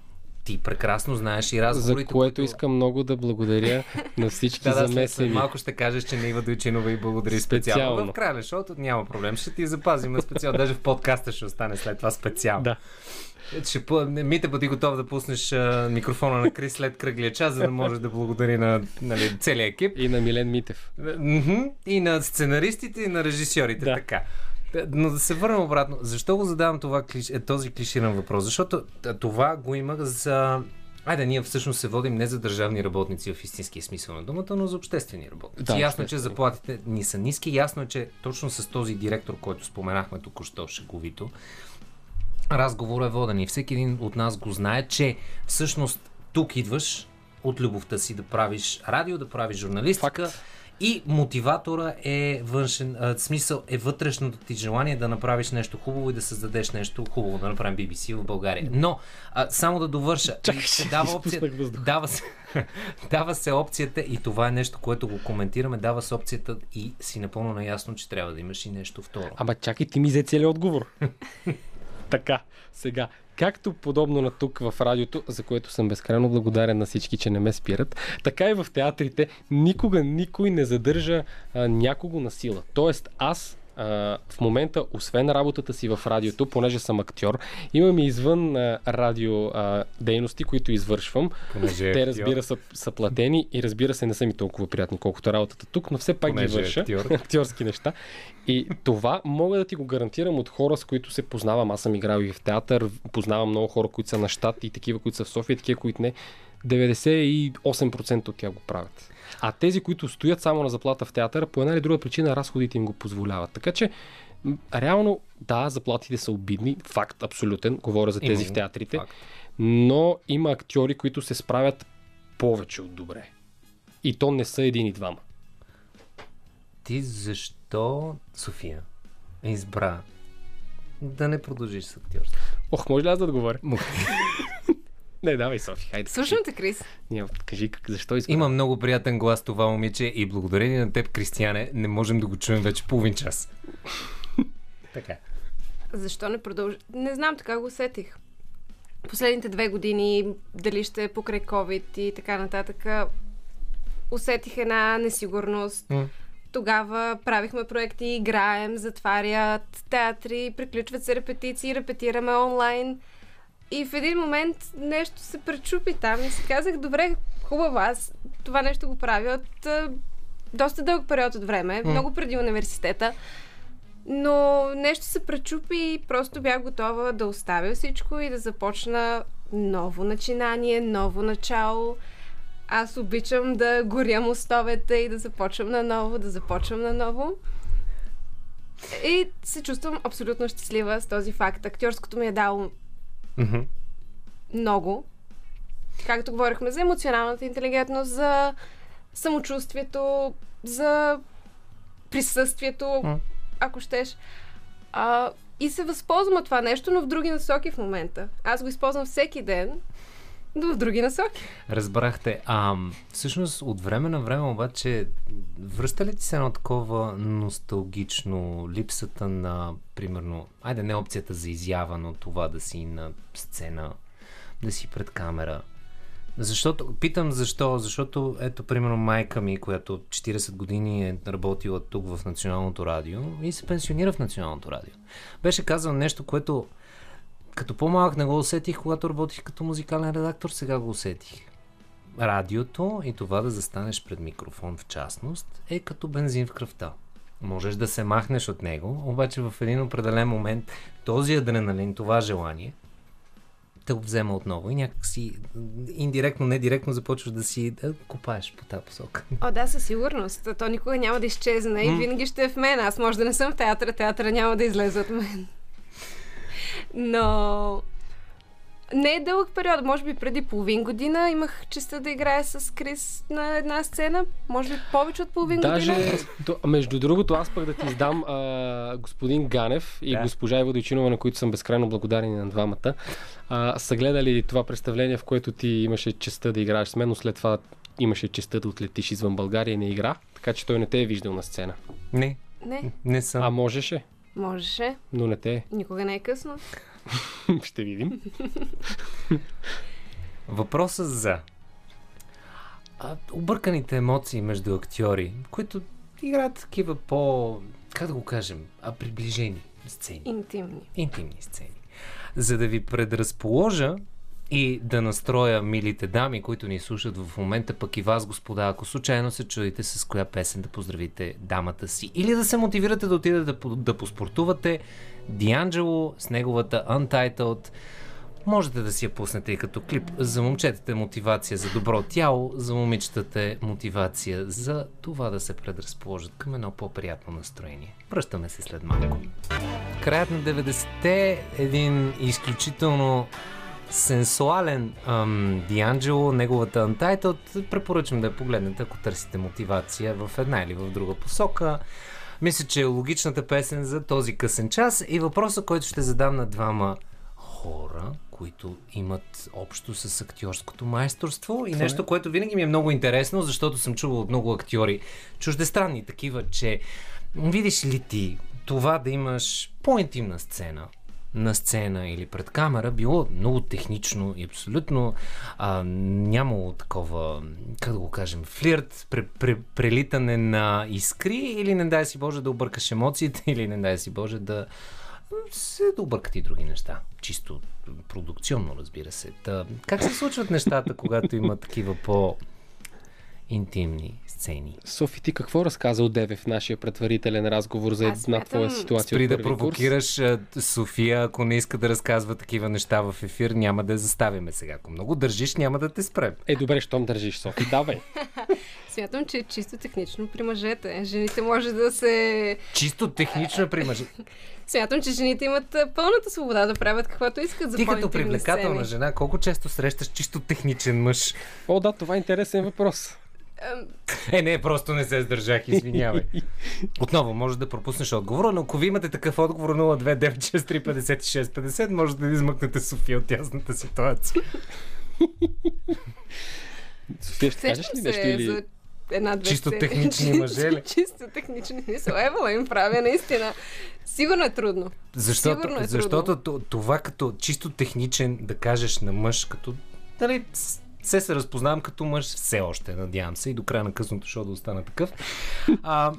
Ти прекрасно знаеш и за разговорите, което които... искам много да благодаря на всички Да, да, след, след замесени. малко ще кажеш, че не Ива Дойчинова и благодари специално. Специално. В края на шоуто няма проблем. Ще ти запазим на специално. Даже в подкаста ще остане след това специално. Да. Ще, пу- не, Мите, бъди готов да пуснеш а, микрофона на Крис след кръглия час, за да може да благодари на нали, целия екип. И на Милен Митев. Мгм. И на сценаристите, и на режисьорите. Да. Така. Но да се върнем обратно. Защо го задавам това, е, този клиширан въпрос? Защото това го има за... Айде, ние всъщност се водим не за държавни работници в истинския смисъл на думата, но за обществени работници. Да, ясно е, че заплатите ни са ниски. Ясно е, че точно с този директор, който споменахме току-що шеговито, разговор е воден и всеки един от нас го знае, че всъщност тук идваш от любовта си да правиш радио, да правиш журналистика Факт. И мотиватора е външен, а, смисъл е вътрешното ти желание да направиш нещо хубаво и да създадеш нещо хубаво, да направим BBC в България. Но, а, само да довърша, Чакай, дава опция, дава се, дава се опцията и това е нещо, което го коментираме, дава се опцията и си напълно наясно, че трябва да имаш и нещо второ. Ама чакай, ти ми взе целият отговор. така, сега. Както подобно на тук в радиото, за което съм безкрайно благодарен на всички, че не ме спират, така и в театрите никога никой не задържа а, някого на сила. Тоест аз в момента, освен работата си в радиото, понеже съм актьор, имам и извън радио дейности, които извършвам. Понеже е Те, разбира са, са платени и разбира се не са ми толкова приятни, колкото работата тук, но все пак Понеже ги е върша. актьор. актьорски неща. И това мога да ти го гарантирам от хора, с които се познавам. Аз съм играл и в театър, познавам много хора, които са на щат и такива, които са в София, и такива, които не. 98% от тях го правят. А тези, които стоят само на заплата в театъра, по една или друга причина разходите им го позволяват. Така че, реално, да, заплатите са обидни. Факт, абсолютен. Говоря за тези Има, в театрите. факт. Но има актьори, които се справят повече от добре. И то не са един и двама. Ти защо, София, избра да не продължиш с актьорство? Ох, може ли аз да отговоря? Не, давай, Софи, хайде. Слушам те, Крис. Няма, кажи как, защо искам. Има много приятен глас това момиче и благодарение на теб, Кристияне, не можем да го чуем вече половин час. така. Защо не продължи? Не знам, така го усетих. Последните две години, дали ще е покрай COVID и така нататък, усетих една несигурност. М. Тогава правихме проекти, играем, затварят театри, приключват се репетиции, репетираме онлайн. И в един момент нещо се пречупи там и си казах, добре, хубаво, аз това нещо го правя от а, доста дълъг период от време, много преди университета. Но нещо се пречупи и просто бях готова да оставя всичко и да започна ново начинание, ново начало. Аз обичам да горя мостовете и да започвам наново, да започвам наново. И се чувствам абсолютно щастлива с този факт. Актьорското ми е дало Мгм. много. Както говорихме за емоционалната интелигентност, за самочувствието, за присъствието, М. ако щеш. А, и се възползвам от това нещо, но в други насоки в момента. Аз го използвам всеки ден, но в други насоки. Разбрахте. А, всъщност, от време на време обаче, връща ли ти се едно такова носталгично липсата на, примерно, айде не опцията за изява, но това да си на сцена, да си пред камера? Защото, питам защо, защото ето, примерно, майка ми, която 40 години е работила тук в Националното радио и се пенсионира в Националното радио. Беше казал нещо, което като по-малък не го усетих, когато работих като музикален редактор, сега го усетих. Радиото и това да застанеш пред микрофон в частност е като бензин в кръвта. Можеш да се махнеш от него, обаче в един определен момент този адреналин, това желание, ще го взема отново. И някак си индиректно, не директно започваш да си да копаеш по тази посока. О, да, със сигурност. То никога няма да изчезне и винаги ще е в мен. Аз може да не съм в театъра, театъра няма да излезе от мен. Но не е дълъг период. Може би преди половин година имах честа да играя с Крис на една сцена. Може би повече от половин Даже, година. то, между другото, аз пък да ти издам а, господин Ганев и Да. госпожа Иво Дойчинова, на които съм безкрайно благодарен и на двамата, а, са гледали това представление, в което ти имаше честа да играеш с мен, но след това имаше честа да отлетиш извън България и не игра, така че той не те е виждал на сцена. Не, Не, не съм. А можеше, можеше. но не те. Никога не е късно. Ще видим. Въпросът за а, обърканите емоции между актьори, които играят такива по, как да го кажем, а приближени сцени, Интимни. интимни сцени. За да ви предразположа и да настроя милите дами, които ни слушат в момента, пък и вас, господа, ако случайно се чудите с коя песен да поздравите дамата си или да се мотивирате да отидете да, да поспортувате, Дианджело с неговата Untitled Можете да си я пуснете и като клип. За момчетата мотивация за добро тяло, за момичетата мотивация за това да се предразположат към едно по-приятно настроение. Връщаме се след малко. Краят на 90-те е един изключително сенсуален ам, Дианджело, неговата Untitled. Препоръчвам да я погледнете, ако търсите мотивация в една или в друга посока. Мисля, че е логичната песен за този късен час и въпросът, който ще задам на двама хора, които имат общо с актьорското майсторство и нещо, което винаги ми е много интересно, защото съм чувал от много актьори, чуждестранни такива, че видиш ли ти това да имаш по-интимна сцена, на сцена или пред камера било много технично и абсолютно а, нямало такова, как да го кажем, флирт, пре, пре, прелитане на искри или не дай си Боже да объркаш емоциите или не дай си Боже да се да объркат и други неща. Чисто продукционно, разбира се. Та, как се случват нещата, когато има такива по-интимни сцени? Софи, ти какво разказа от Деве в нашия предварителен разговор за една твоя смятам- ситуация Спри да курс? провокираш а, София, ако не иска да разказва такива неща в ефир, няма да я заставяме сега. Ако много държиш, няма да те спрем. Е, добре, щом държиш, Софи, давай. Смятам, че е чисто технично при мъжете. Жените може да се... Чисто технично при мъже. Смятам, че жените имат пълната свобода да правят каквото искат за Ти като привлекателна сцени. жена, колко често срещаш чисто техничен мъж? О, да, това е интересен въпрос. Е, не, просто не се сдържах, извинявай. Отново, може да пропуснеш отговора, но ако ви имате такъв отговор 029635650, може да измъкнете София от тясната ситуация. София, ще кажеш ли нещо или... за една-две Чисто сцени. технични мъже ли? Чисто технични мисъл. Евала им правя, наистина. Сигурно е трудно. Защото, Сигурно е защото т- това като чисто техничен да кажеш на мъж, като дали, все се разпознавам като мъж, все още, надявам се, и до края на късното шоу да остана такъв. А,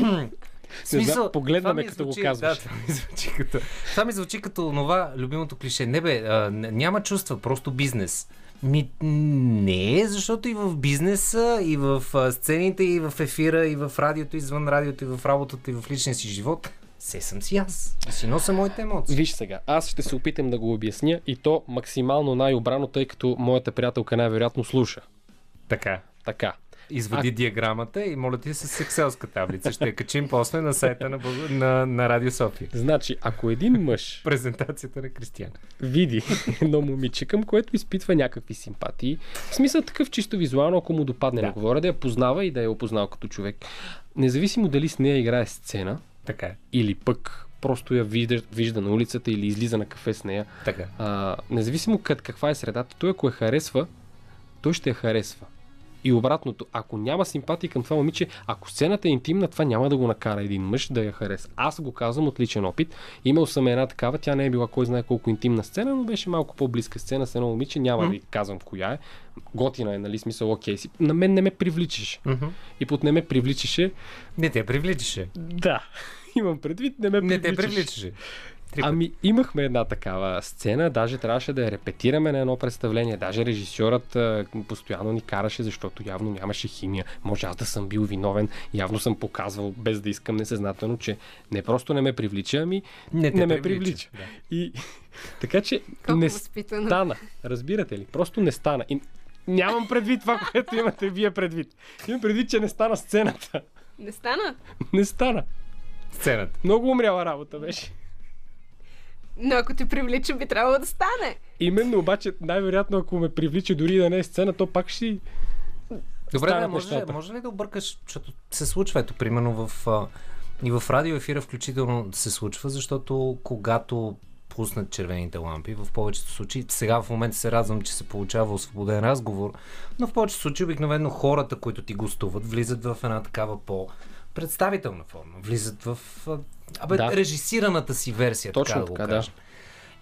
знам, погледна ме, като го звучи- казваш. Да, това ми звучи като, това ми звучи като това любимото клише. Не бе, а, няма чувства, просто бизнес. Ми, не, защото и в бизнеса, и в сцените, и в ефира, и в радиото, извън радиото, и в работата, и в личния си живот, се съм си аз. Си нося моите емоции. Виж сега, аз ще се опитам да го обясня и то максимално най-обрано, тъй като моята приятелка най-вероятно слуша. Така. Така. Извади а... диаграмата и моля ти с екселска таблица. Ще я качим после на сайта на, на, на Радио София. Значи, ако един мъж Презентацията на Кристиян. види едно момиче, към което изпитва някакви симпатии, в смисъл такъв чисто визуално, ако му допадне, Да. говоря да я познава и да я опознал като човек, независимо дали с нея играе сцена Така е. или пък просто я вижда, вижда на улицата или излиза на кафе с нея, Така. а, независимо къд, каква е средата, той ако я харесва, той ще я харесва. И обратното, ако няма симпатия към това момиче, ако сцената е интимна, това няма да го накара един мъж да я хареса. Аз го казвам от личен опит. Имал съм една такава, тя не е била кой знае колко интимна сцена, но беше малко по-близка сцена с едно момиче. Няма да ви казвам коя е. Готина е, нали, смисъл, окей си. На мен не ме привличаше. Мгм. И под не ме привличаше, Не те привличаше. да. Имам предвид, не ме Не те привличаше. Три пъти. Ами имахме една такава сцена, даже трябваше да я репетираме на едно представление. Даже режисьорът а, постоянно ни караше, защото явно нямаше химия. Може аз да съм бил виновен, явно съм показвал без да искам несъзнателно, че не просто не ме привлича, ами Не не ме привлича, привлича. да. И така че Колко не възпитано. стана. Разбирате ли? Просто не стана. И нямам предвид това, което имате вие предвид. Имам предвид, че не стана сцената. Не стана. Не стана. Сцената. Много умряла работа беше. Но ако те привлича, би трябвало да стане. Именно, обаче, най-вероятно, ако ме привлича дори да не е сцена, то пак ще... Добре, да, може, нещата. може ли да объркаш, защото се случва, ето, примерно в, а, и в радио ефира включително се случва, защото когато пуснат червените лампи, в повечето случаи, сега в момента се радвам, че се получава освободен разговор, но в повечето случаи обикновено хората, които ти гостуват, влизат в една такава по представителна форма, влизат в а, абе, Да. режисираната си версия, Точно така да така, го да.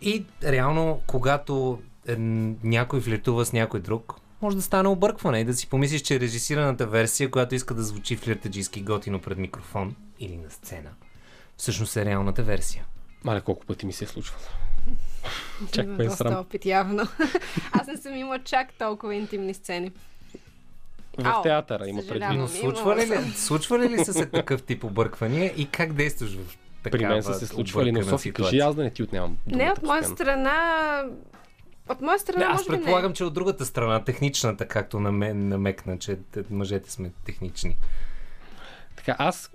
И реално, когато е, някой флиртува с някой друг, може да стане объркване и да си помислиш, че режисираната версия, която иска да звучи флиртаджийски готино пред микрофон или на сцена, всъщност е реалната версия. Мале, колко пъти ми се е случвало. Чак ме е доста срам. опит, явно. Аз не съм имала чак толкова интимни сцени. В Ау, театъра има предвид. Но случва ли, случва ли, ли са се такъв тип обърквания и как действаш в такава При мен са се случвали, но Софи, кажи аз да не ти отнямам. Не, от моя страна... От моя страна, аз може би предполагам, не. че от другата страна, техничната, както на мен намекна, че мъжете сме технични. Така, аз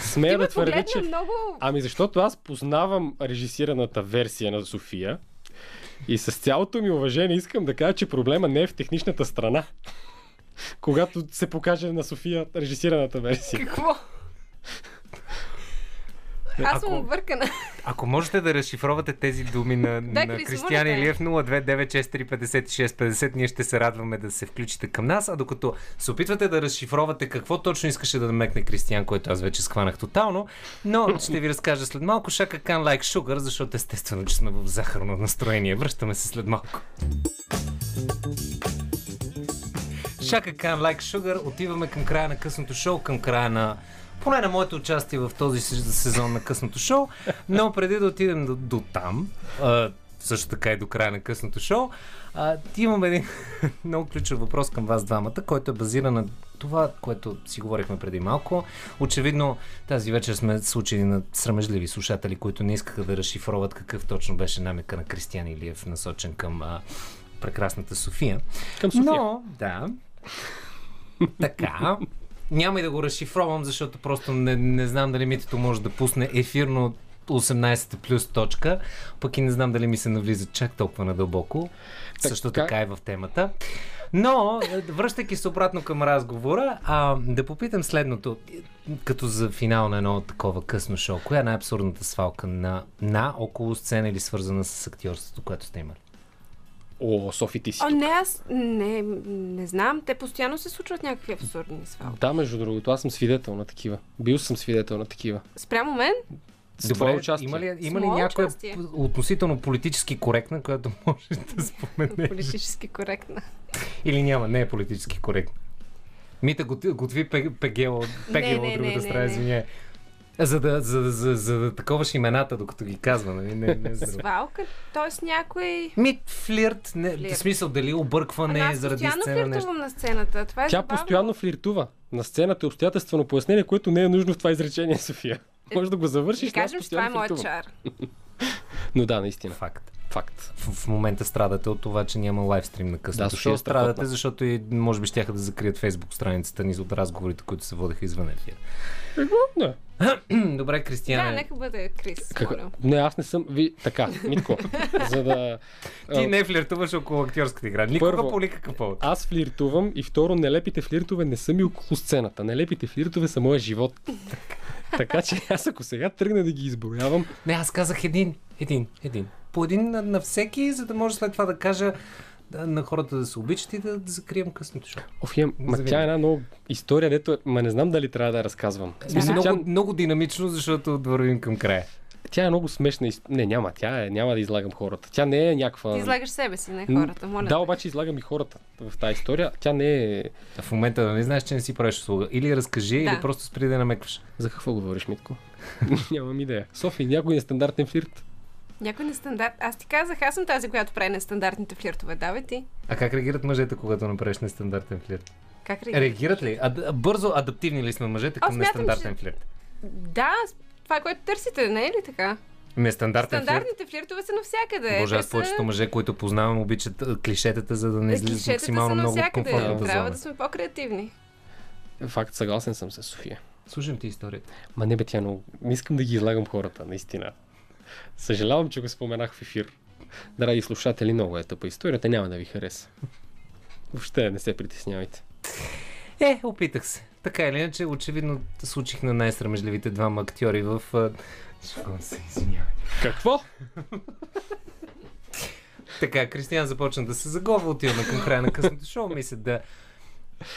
смея ме да твърдя, че... много... Ами защото аз познавам режисираната версия на София и с цялото ми уважение искам да кажа, че проблема не е в техничната страна. Когато се покаже на София режисираната версия. Какво? Аз съм Ако- объркана. Ако можете да разшифровате тези думи на, Да, на Крис, Кристиян моля те. Илиев 029635650, ние ще се радваме да се включите към нас, а докато се опитвате да разшифровате какво точно искаше да намекне Кристиян, който аз вече схванах тотално, но ще ви разкажа след малко Шака Кан Like Sugar, защото естествено, че сме в захарно настроение. Връщаме се след малко. Шака Кан Like Sugar, отиваме към края на късното шоу, към края на поне на моето участие в този се- сезон на късното шоу, но преди да отидем до, до там, а, също така и до края на късното шоу, а, имам един много ключов въпрос към вас двамата, който е базиран на това, което си говорихме преди малко. Очевидно, тази вечер сме случили на срамежливи слушатели, които не искаха да разшифроват какъв точно беше намека на Кристиян Илиев, насочен към а, прекрасната София. Към София. Но, да. така. Няма и да го разшифровам, защото просто не, не знам дали Митето може да пусне ефирно 18 плюс точка, пък и не знам дали ми се навлиза чак толкова надълбоко. Така- Също така е в темата. Но, връщайки се обратно към разговора, а, да попитам следното, като за финал на едно такова късно шоу, коя е най-абсурдната свалка на, на около сцена или свързана с актьорството, което сте имали? О, Софи, ти си. О, не, аз не, не знам. Те постоянно се случват някакви абсурдни свалки. Да, между другото, аз съм свидетел на такива. Бил съм свидетел на такива. Спрямо мен? С твое участие. има ли, има ли някоя участие. относително политически коректна, която може да споменеш? Политически коректна. Или няма, не е политически коректна. Мита готви, готви пе- пегела, пегела не, от другата страна, извиняй. За да, за, за, за, за да таковаш имената, докато ги казва, нали? Не, не, за... Свалка, т.е. някой... Ми, флирт, не, Флирт. в смисъл дали объркване Ама аз заради постоянно сцена нещо. флиртувам на сцената. Това е Тя забавно. постоянно флиртува. На сцената е обстоятелствено пояснение, което не е нужно в това изречение, София. Може да го завършиш, Да аз кажем, че това е постоянно моят чар. Но да, наистина. Факт. Факт. В, в момента страдате от това, че няма лайвстрим на късното Да, София е. Страдате, защото и може би щяха да закрият фейсбук страницата ни от разговорите, които се водеха извън ефир. Не. Добре, Да, Кристияне. нека бъде Крис. Как... Не, аз не съм. Ви... Така, Митко. за да. Ти не флиртуваш около актьорската игра. Никога Първо- по никакъв повод. Аз флиртувам и второ, нелепите флиртове не са ми около сцената. Нелепите флиртове са моя живот. така че аз ако сега тръгна да ги изброявам, Не, аз казах един. Един. Един. По един на, на всеки, за да може след това да кажа да, на хората да се обичат и да, да закрием късното шоу. Оф, имам, ма тя е една много история, дето е- ма не знам дали трябва да я разказвам. Смисъл, много, тя, много динамично, защото вървим към края. тя е много смешна. Не, няма, тя е, няма да излагам хората. Тя не е някаква... Ти излагаш себе си, не хората. Моля. Да, обаче излагам и хората в тази история. Тя не е... В момента нали знаеш, че не си правиш услуга. Или разкажи, Да. или просто спри да намекваш. За какво говориш, Митко? Нямам идея. Софи, някой нестандартен флирт? Някой нестандарт. Аз ти казах, аз съм тази, която прави нестандартните флиртове. Давай ти. А как реагират мъжете, когато направиш нестандартен флирт? Как реагираш? Реагират ли? А, бързо адаптивни ли сме мъжете към нестандартен че- флирт? Да, това е което търсите, не е ли така? Нестандартен флирт? Стандартните флиртове са навсякъде. Боже, аз са- повечето мъже, които познавам, обичат клишетата, за да не Е, излизат максимално са много от навсякъде. комфортната Трябва зона. да сме по-креативни. Факт, съгласен съм с София. Слушам ти историята. Ма не бе тя, но не искам да ги излагам хората, наистина. Съжалявам, че го споменах в ефир. Драги слушатели, много е тъпа историята, няма да ви хареса. Въобще не се притеснявайте. Е, опитах се. Така или иначе, очевидно случих на най-срамежливите двама актьори в... Шкон се, извинявай. Какво? Така, Кристиан започна да се заговя, отиваме към края на късното шоу. Мисля да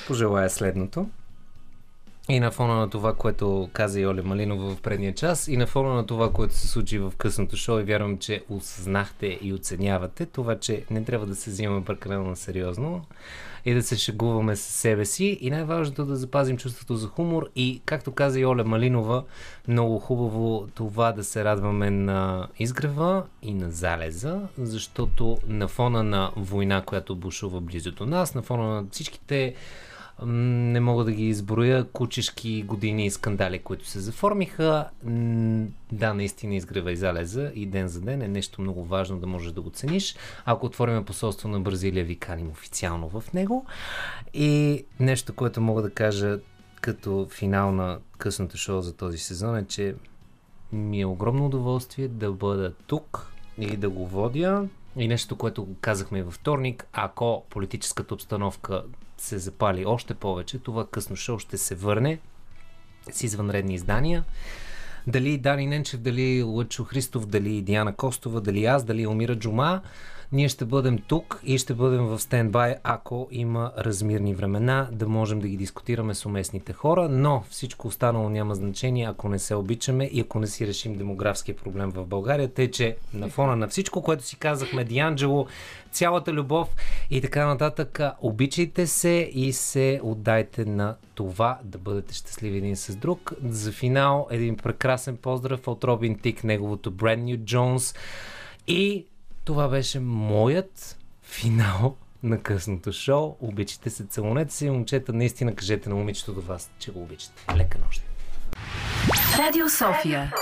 пожелая следното. И на фона на това, което каза и Оля Малинова в предния час, и на фона на това, което се случи в късното шоу, и вярвам, че осъзнахте и оценявате това, че не трябва да се взимаме прекалено сериозно и да се шегуваме с себе си и най-важното да запазим чувството за хумор. И, както каза и Оля Малинова, много хубаво това да се радваме на изгрева и на залеза, защото на фона на война, която бушува близо до нас, на фона на всичките не мога да ги изброя кучешки години и скандали, които се заформиха. Да, наистина изгрева и залеза и ден за ден е нещо много важно да можеш да го цениш. Ако отворим посолство на Бразилия, ви каним официално в него. И нещо, което мога да кажа като финал на късното шоу за този сезон е, че ми е огромно удоволствие да бъда тук и да го водя. И нещо, което казахме и във вторник, ако политическата обстановка се запали още повече, това късно шоу ще се върне с извънредни издания. Дали Дани Ненчев, дали Лъчо Христов, дали Диана Костова, дали аз, дали Елмира Джума, ние ще бъдем тук и ще бъдем в стендбай, ако има размирни времена, да можем да ги дискутираме с уместните хора, но всичко останало няма значение, ако не се обичаме и ако не си решим демографския проблем в България. Тъй, че на фона на всичко, което си казахме, Дианджело, цялата любов и така нататък, обичайте се и се отдайте на това да бъдете щастливи един с друг. За финал един прекрасен поздрав от Робин Тик, неговото Brand New Jones и това беше моят финал на късното шоу. Обичайте се, целунете се и момчета, наистина кажете на момичето до вас, че го обичате. Лека нощ! Радио София.